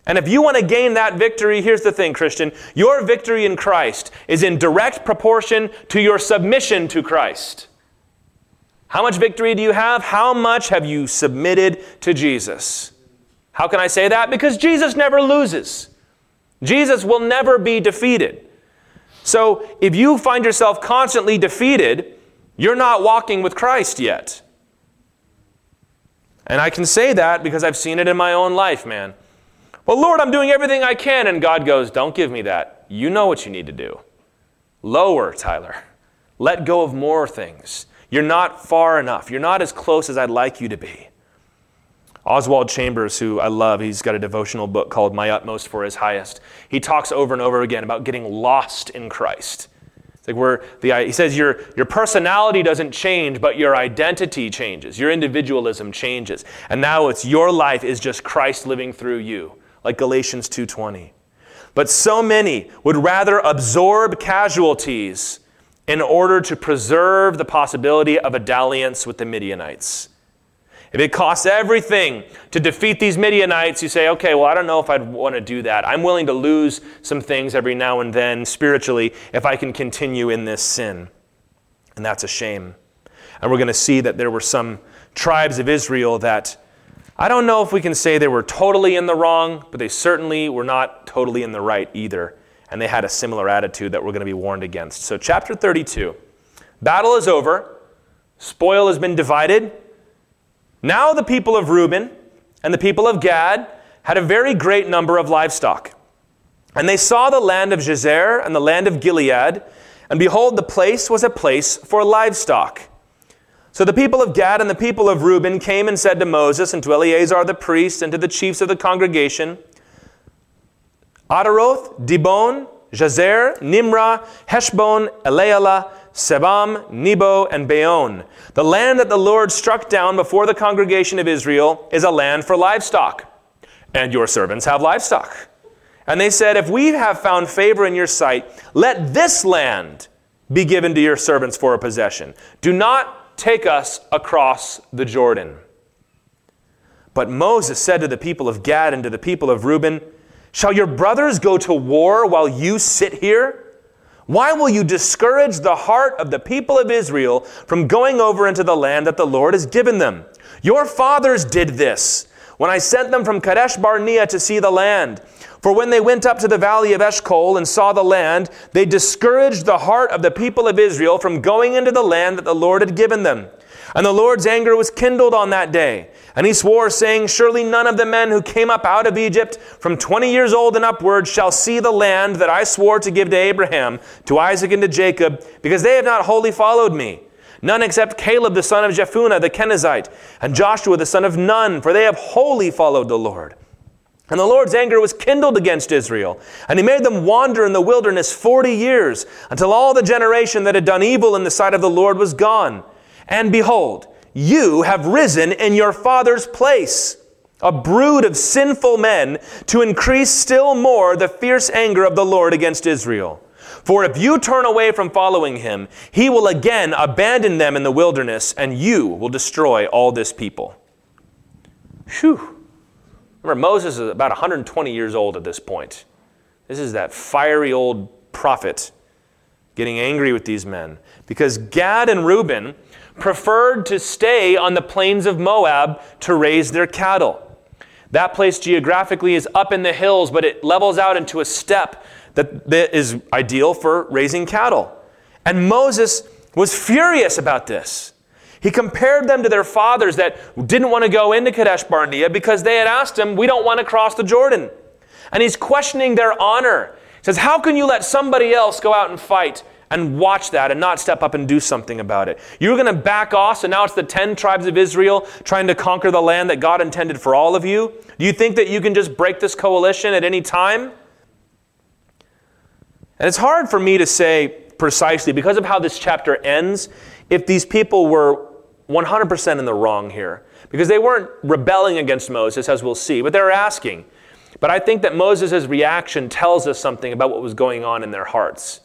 And if you want to gain that victory, here's the thing, Christian your victory in Christ is in direct proportion to your submission to Christ. How much victory do you have? How much have you submitted to Jesus? How can I say that? Because Jesus never loses. Jesus will never be defeated. So if you find yourself constantly defeated, you're not walking with Christ yet. And I can say that because I've seen it in my own life, man. Well, Lord, I'm doing everything I can. And God goes, Don't give me that. You know what you need to do. Lower, Tyler. Let go of more things. You're not far enough. You're not as close as I'd like you to be. Oswald Chambers, who I love, he's got a devotional book called My Utmost for His Highest. He talks over and over again about getting lost in Christ. It's like where the, he says your, your personality doesn't change, but your identity changes. Your individualism changes. And now it's your life is just Christ living through you, like Galatians 2.20. But so many would rather absorb casualties in order to preserve the possibility of a dalliance with the Midianites. If it costs everything to defeat these Midianites, you say, okay, well, I don't know if I'd want to do that. I'm willing to lose some things every now and then spiritually if I can continue in this sin. And that's a shame. And we're going to see that there were some tribes of Israel that I don't know if we can say they were totally in the wrong, but they certainly were not totally in the right either. And they had a similar attitude that we're going to be warned against. So, chapter 32 battle is over, spoil has been divided. Now the people of Reuben and the people of Gad had a very great number of livestock. And they saw the land of Jazer and the land of Gilead, and behold, the place was a place for livestock. So the people of Gad and the people of Reuben came and said to Moses and to Eleazar the priest and to the chiefs of the congregation, Ataroth, Dibon, Jazer, Nimrah, Heshbon, Elealeh, Sebam, Nebo, and Beon. The land that the Lord struck down before the congregation of Israel is a land for livestock, and your servants have livestock. And they said, If we have found favor in your sight, let this land be given to your servants for a possession. Do not take us across the Jordan. But Moses said to the people of Gad and to the people of Reuben, Shall your brothers go to war while you sit here? Why will you discourage the heart of the people of Israel from going over into the land that the Lord has given them? Your fathers did this when I sent them from Kadesh Barnea to see the land. For when they went up to the valley of Eshcol and saw the land, they discouraged the heart of the people of Israel from going into the land that the Lord had given them. And the Lord's anger was kindled on that day. And he swore, saying, Surely none of the men who came up out of Egypt from twenty years old and upward shall see the land that I swore to give to Abraham, to Isaac, and to Jacob, because they have not wholly followed me. None except Caleb the son of Jephunneh the Kenizzite, and Joshua the son of Nun, for they have wholly followed the Lord. And the Lord's anger was kindled against Israel, and he made them wander in the wilderness forty years, until all the generation that had done evil in the sight of the Lord was gone. And behold, you have risen in your father's place, a brood of sinful men, to increase still more the fierce anger of the Lord against Israel. For if you turn away from following him, he will again abandon them in the wilderness, and you will destroy all this people. Whew. Remember, Moses is about 120 years old at this point. This is that fiery old prophet getting angry with these men. Because Gad and Reuben preferred to stay on the plains of Moab to raise their cattle. That place geographically is up in the hills, but it levels out into a steppe that, that is ideal for raising cattle. And Moses was furious about this. He compared them to their fathers that didn't want to go into Kadesh Barnea because they had asked him, We don't want to cross the Jordan. And he's questioning their honor. He says, How can you let somebody else go out and fight and watch that and not step up and do something about it. You're going to back off, so now it's the 10 tribes of Israel trying to conquer the land that God intended for all of you. Do you think that you can just break this coalition at any time? And it's hard for me to say precisely, because of how this chapter ends, if these people were 100% in the wrong here. Because they weren't rebelling against Moses, as we'll see, but they were asking. But I think that Moses' reaction tells us something about what was going on in their hearts.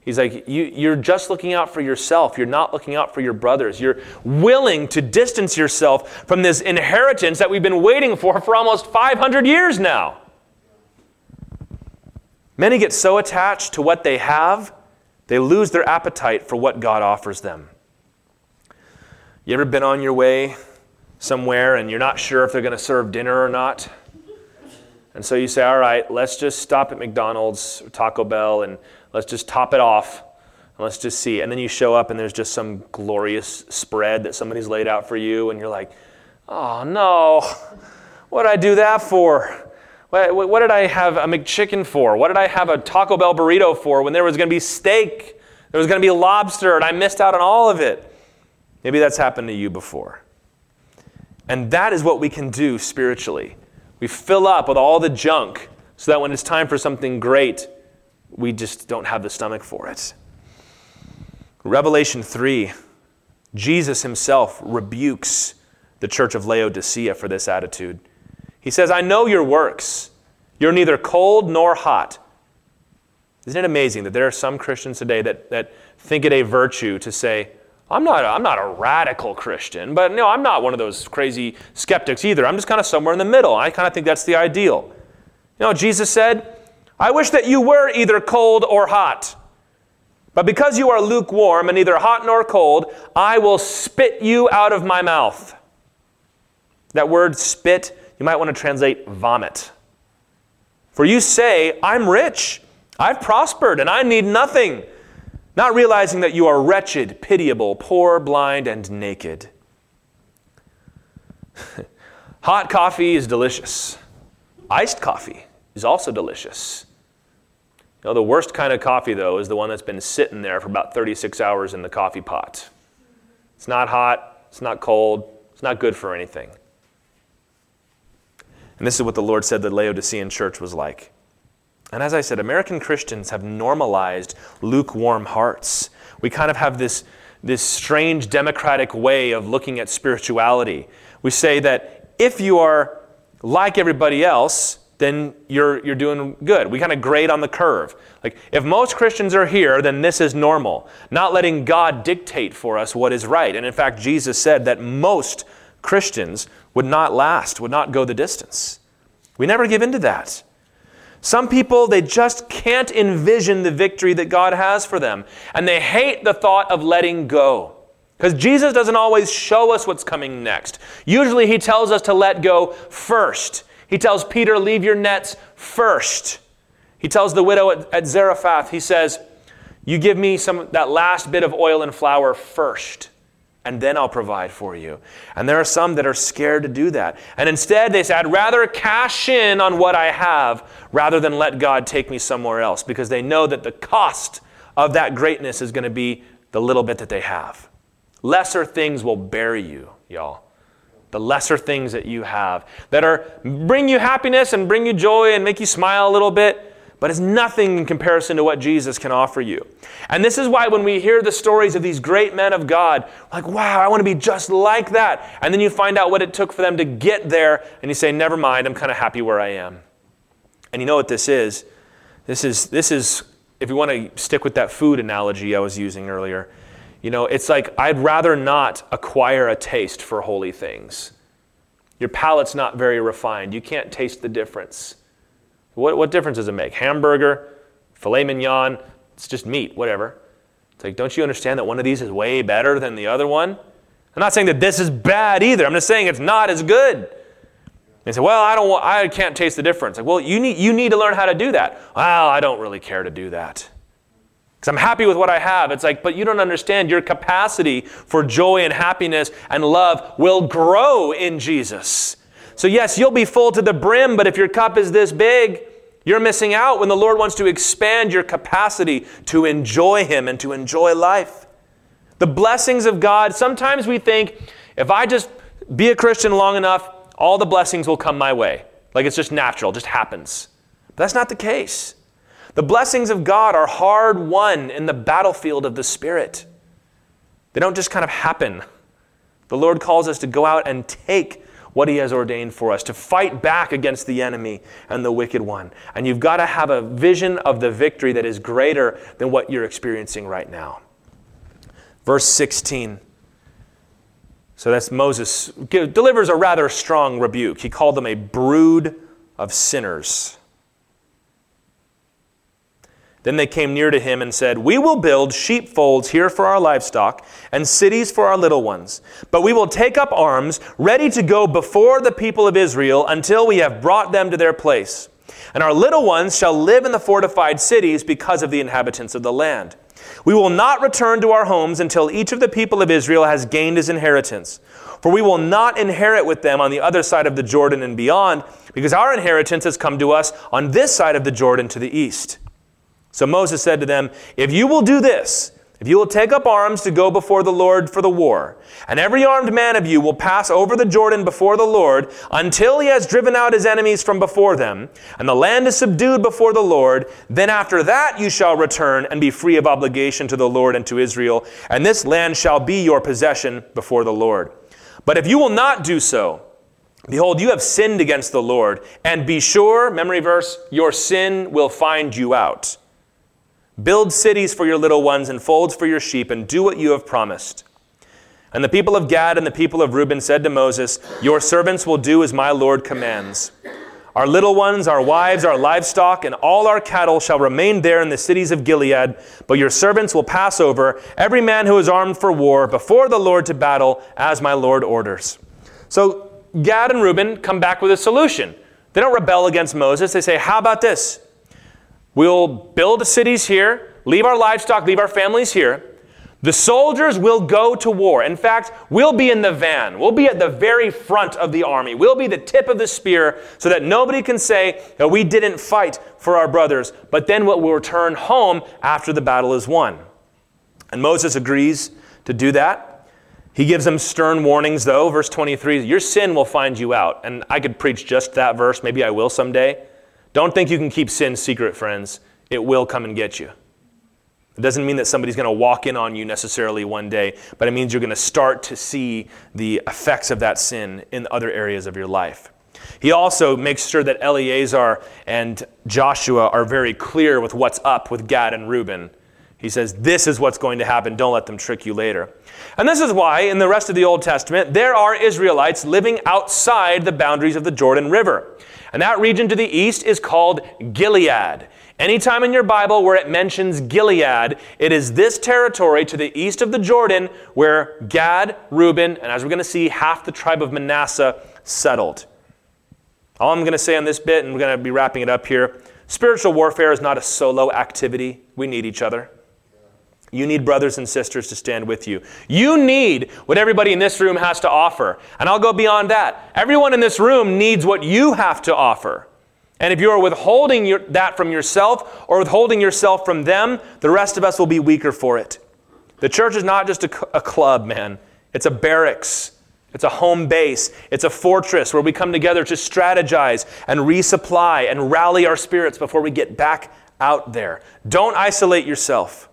He's like, you, You're just looking out for yourself. You're not looking out for your brothers. You're willing to distance yourself from this inheritance that we've been waiting for for almost 500 years now. Many get so attached to what they have, they lose their appetite for what God offers them. You ever been on your way somewhere and you're not sure if they're going to serve dinner or not? And so you say, all right, let's just stop at McDonald's, Taco Bell, and let's just top it off. And let's just see. And then you show up and there's just some glorious spread that somebody's laid out for you, and you're like, oh no, what'd I do that for? What, what did I have a McChicken for? What did I have a Taco Bell burrito for when there was going to be steak? There was going to be lobster, and I missed out on all of it. Maybe that's happened to you before. And that is what we can do spiritually. We fill up with all the junk so that when it's time for something great, we just don't have the stomach for it. Revelation 3, Jesus himself rebukes the church of Laodicea for this attitude. He says, I know your works. You're neither cold nor hot. Isn't it amazing that there are some Christians today that, that think it a virtue to say, I'm not, a, I'm not a radical Christian, but no, I'm not one of those crazy skeptics either. I'm just kind of somewhere in the middle. I kind of think that's the ideal. You know, Jesus said, I wish that you were either cold or hot. But because you are lukewarm and neither hot nor cold, I will spit you out of my mouth. That word spit, you might want to translate vomit. For you say, I'm rich, I've prospered, and I need nothing not realizing that you are wretched, pitiable, poor, blind, and naked. Hot coffee is delicious. Iced coffee is also delicious. You know, the worst kind of coffee, though, is the one that's been sitting there for about 36 hours in the coffee pot. It's not hot, it's not cold, it's not good for anything. And this is what the Lord said the Laodicean church was like. And as I said, American Christians have normalized lukewarm hearts. We kind of have this, this strange democratic way of looking at spirituality. We say that if you are like everybody else, then you're, you're doing good. We kind of grade on the curve. Like, if most Christians are here, then this is normal. Not letting God dictate for us what is right. And in fact, Jesus said that most Christians would not last, would not go the distance. We never give in to that. Some people, they just can't envision the victory that God has for them. And they hate the thought of letting go. Because Jesus doesn't always show us what's coming next. Usually, he tells us to let go first. He tells Peter, Leave your nets first. He tells the widow at, at Zarephath, He says, You give me some, that last bit of oil and flour first and then I'll provide for you. And there are some that are scared to do that. And instead, they say, I'd rather cash in on what I have rather than let God take me somewhere else because they know that the cost of that greatness is going to be the little bit that they have. Lesser things will bury you, y'all. The lesser things that you have that are bring you happiness and bring you joy and make you smile a little bit but it's nothing in comparison to what Jesus can offer you. And this is why when we hear the stories of these great men of God, like, wow, I want to be just like that. And then you find out what it took for them to get there, and you say, never mind, I'm kind of happy where I am. And you know what this is? This is, this is if you want to stick with that food analogy I was using earlier, you know, it's like I'd rather not acquire a taste for holy things. Your palate's not very refined. You can't taste the difference. What, what difference does it make? Hamburger, filet mignon, it's just meat, whatever. It's like, don't you understand that one of these is way better than the other one? I'm not saying that this is bad either. I'm just saying it's not as good. They say, well, I don't want, I can't taste the difference. Like, well, you need, you need to learn how to do that. Well, I don't really care to do that. Because I'm happy with what I have. It's like, but you don't understand your capacity for joy and happiness and love will grow in Jesus. So, yes, you'll be full to the brim, but if your cup is this big, you're missing out when the Lord wants to expand your capacity to enjoy Him and to enjoy life. The blessings of God, sometimes we think if I just be a Christian long enough, all the blessings will come my way. Like it's just natural, just happens. But that's not the case. The blessings of God are hard won in the battlefield of the Spirit. They don't just kind of happen. The Lord calls us to go out and take what He has ordained for us, to fight back against the enemy and the wicked one. And you've got to have a vision of the victory that is greater than what you're experiencing right now. Verse 16. So that's Moses delivers a rather strong rebuke. He called them a brood of sinners. Then they came near to him and said, We will build sheepfolds here for our livestock and cities for our little ones. But we will take up arms, ready to go before the people of Israel until we have brought them to their place. And our little ones shall live in the fortified cities because of the inhabitants of the land. We will not return to our homes until each of the people of Israel has gained his inheritance. For we will not inherit with them on the other side of the Jordan and beyond, because our inheritance has come to us on this side of the Jordan to the east. So Moses said to them, If you will do this, if you will take up arms to go before the Lord for the war, and every armed man of you will pass over the Jordan before the Lord until he has driven out his enemies from before them, and the land is subdued before the Lord, then after that you shall return and be free of obligation to the Lord and to Israel, and this land shall be your possession before the Lord. But if you will not do so, behold, you have sinned against the Lord, and be sure, memory verse, your sin will find you out. Build cities for your little ones and folds for your sheep, and do what you have promised. And the people of Gad and the people of Reuben said to Moses, Your servants will do as my Lord commands. Our little ones, our wives, our livestock, and all our cattle shall remain there in the cities of Gilead, but your servants will pass over, every man who is armed for war, before the Lord to battle, as my Lord orders. So Gad and Reuben come back with a solution. They don't rebel against Moses. They say, How about this? We'll build cities here, leave our livestock, leave our families here. The soldiers will go to war. In fact, we'll be in the van. We'll be at the very front of the army. We'll be the tip of the spear so that nobody can say that we didn't fight for our brothers. But then we'll return home after the battle is won. And Moses agrees to do that. He gives them stern warnings, though. Verse 23 Your sin will find you out. And I could preach just that verse. Maybe I will someday. Don't think you can keep sin secret, friends. It will come and get you. It doesn't mean that somebody's going to walk in on you necessarily one day, but it means you're going to start to see the effects of that sin in other areas of your life. He also makes sure that Eleazar and Joshua are very clear with what's up with Gad and Reuben. He says, This is what's going to happen. Don't let them trick you later. And this is why, in the rest of the Old Testament, there are Israelites living outside the boundaries of the Jordan River. And that region to the east is called Gilead. Anytime in your Bible where it mentions Gilead, it is this territory to the east of the Jordan where Gad, Reuben, and as we're going to see, half the tribe of Manasseh settled. All I'm going to say on this bit, and we're going to be wrapping it up here spiritual warfare is not a solo activity. We need each other. You need brothers and sisters to stand with you. You need what everybody in this room has to offer. And I'll go beyond that. Everyone in this room needs what you have to offer. And if you are withholding your, that from yourself or withholding yourself from them, the rest of us will be weaker for it. The church is not just a, a club, man, it's a barracks. It's a home base. It's a fortress where we come together to strategize and resupply and rally our spirits before we get back out there. Don't isolate yourself.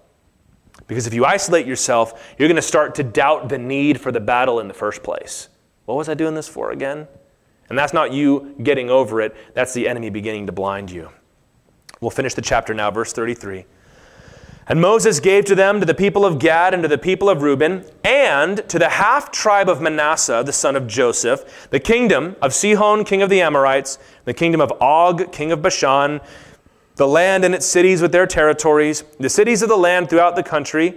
Because if you isolate yourself, you're going to start to doubt the need for the battle in the first place. What was I doing this for again? And that's not you getting over it, that's the enemy beginning to blind you. We'll finish the chapter now, verse 33. And Moses gave to them, to the people of Gad and to the people of Reuben, and to the half tribe of Manasseh, the son of Joseph, the kingdom of Sihon, king of the Amorites, the kingdom of Og, king of Bashan, the land and its cities with their territories, the cities of the land throughout the country.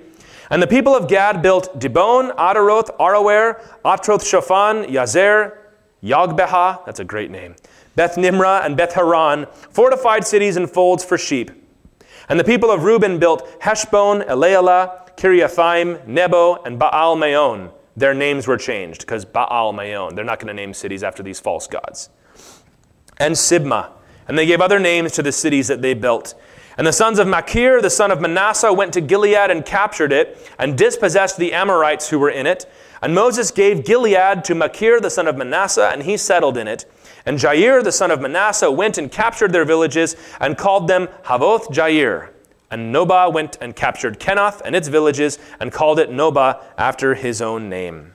And the people of Gad built Dibon, Ataroth, Aroer, Atroth Shaphan, Yazer, Yogbeha, that's a great name, Beth Nimrah, and Beth Haran, fortified cities and folds for sheep. And the people of Reuben built Heshbon, Elealeh, Kiriathaim, Nebo, and Baal Meon. Their names were changed because Baal Meon. They're not going to name cities after these false gods. And Sibmah. And they gave other names to the cities that they built. And the sons of Machir, the son of Manasseh, went to Gilead and captured it, and dispossessed the Amorites who were in it, And Moses gave Gilead to Machir the son of Manasseh, and he settled in it. And Jair the son of Manasseh went and captured their villages and called them Havoth Jair. And Nobah went and captured Kenath and its villages and called it Nobah after his own name.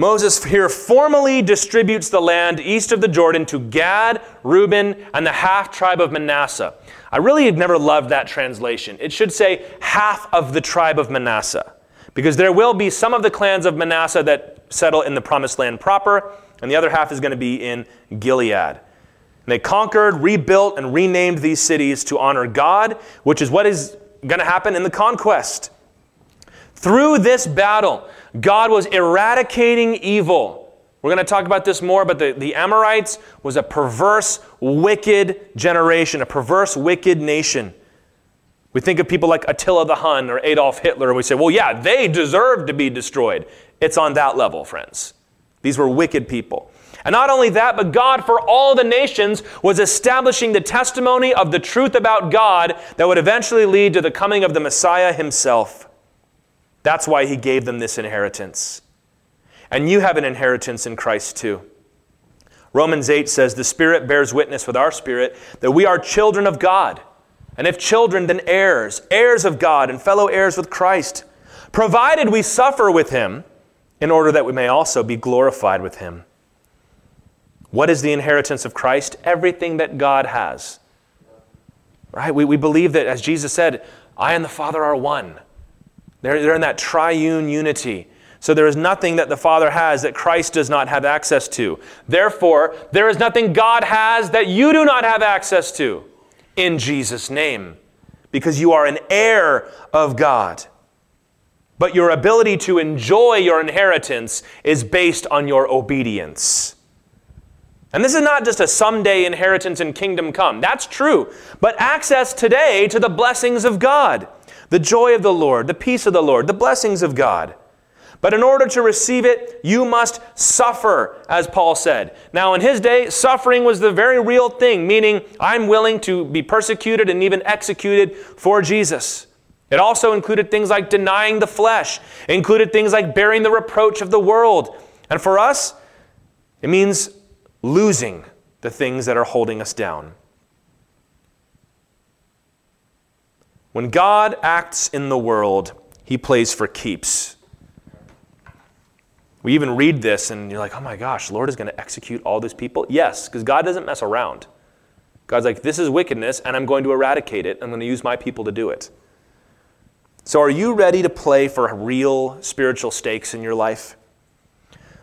Moses here formally distributes the land east of the Jordan to Gad, Reuben, and the half tribe of Manasseh. I really have never loved that translation. It should say half of the tribe of Manasseh, because there will be some of the clans of Manasseh that settle in the promised land proper, and the other half is going to be in Gilead. And they conquered, rebuilt, and renamed these cities to honor God, which is what is going to happen in the conquest. Through this battle, God was eradicating evil. We're going to talk about this more, but the, the Amorites was a perverse, wicked generation, a perverse, wicked nation. We think of people like Attila the Hun or Adolf Hitler, and we say, well, yeah, they deserve to be destroyed. It's on that level, friends. These were wicked people. And not only that, but God for all the nations was establishing the testimony of the truth about God that would eventually lead to the coming of the Messiah himself. That's why he gave them this inheritance. And you have an inheritance in Christ too. Romans 8 says, The Spirit bears witness with our spirit that we are children of God. And if children, then heirs, heirs of God and fellow heirs with Christ, provided we suffer with him in order that we may also be glorified with him. What is the inheritance of Christ? Everything that God has. Right? We, we believe that, as Jesus said, I and the Father are one. They're, they're in that triune unity. So there is nothing that the Father has that Christ does not have access to. Therefore, there is nothing God has that you do not have access to in Jesus' name, because you are an heir of God. But your ability to enjoy your inheritance is based on your obedience. And this is not just a someday inheritance in kingdom come. That's true. But access today to the blessings of God, the joy of the Lord, the peace of the Lord, the blessings of God. But in order to receive it, you must suffer, as Paul said. Now, in his day, suffering was the very real thing, meaning I'm willing to be persecuted and even executed for Jesus. It also included things like denying the flesh, included things like bearing the reproach of the world. And for us, it means losing the things that are holding us down. When God acts in the world, he plays for keeps. We even read this and you're like, oh my gosh, Lord is going to execute all these people? Yes, because God doesn't mess around. God's like, this is wickedness and I'm going to eradicate it. I'm going to use my people to do it. So, are you ready to play for real spiritual stakes in your life?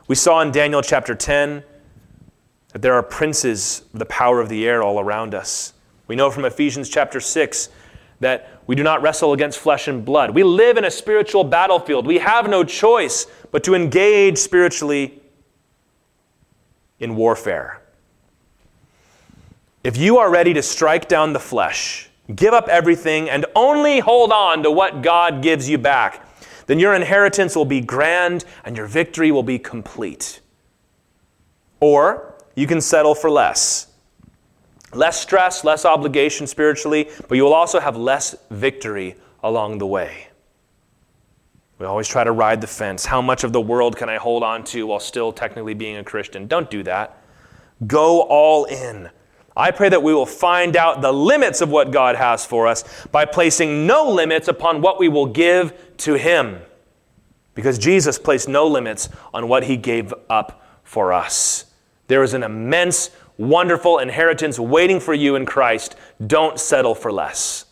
We saw in Daniel chapter 10 that there are princes of the power of the air all around us. We know from Ephesians chapter 6 that we do not wrestle against flesh and blood. We live in a spiritual battlefield. We have no choice but to engage spiritually in warfare. If you are ready to strike down the flesh, give up everything, and only hold on to what God gives you back, then your inheritance will be grand and your victory will be complete. Or you can settle for less Less stress, less obligation spiritually, but you will also have less victory along the way. We always try to ride the fence. How much of the world can I hold on to while still technically being a Christian? Don't do that. Go all in. I pray that we will find out the limits of what God has for us by placing no limits upon what we will give to Him. Because Jesus placed no limits on what He gave up for us. There is an immense wonderful inheritance waiting for you in Christ. Don't settle for less.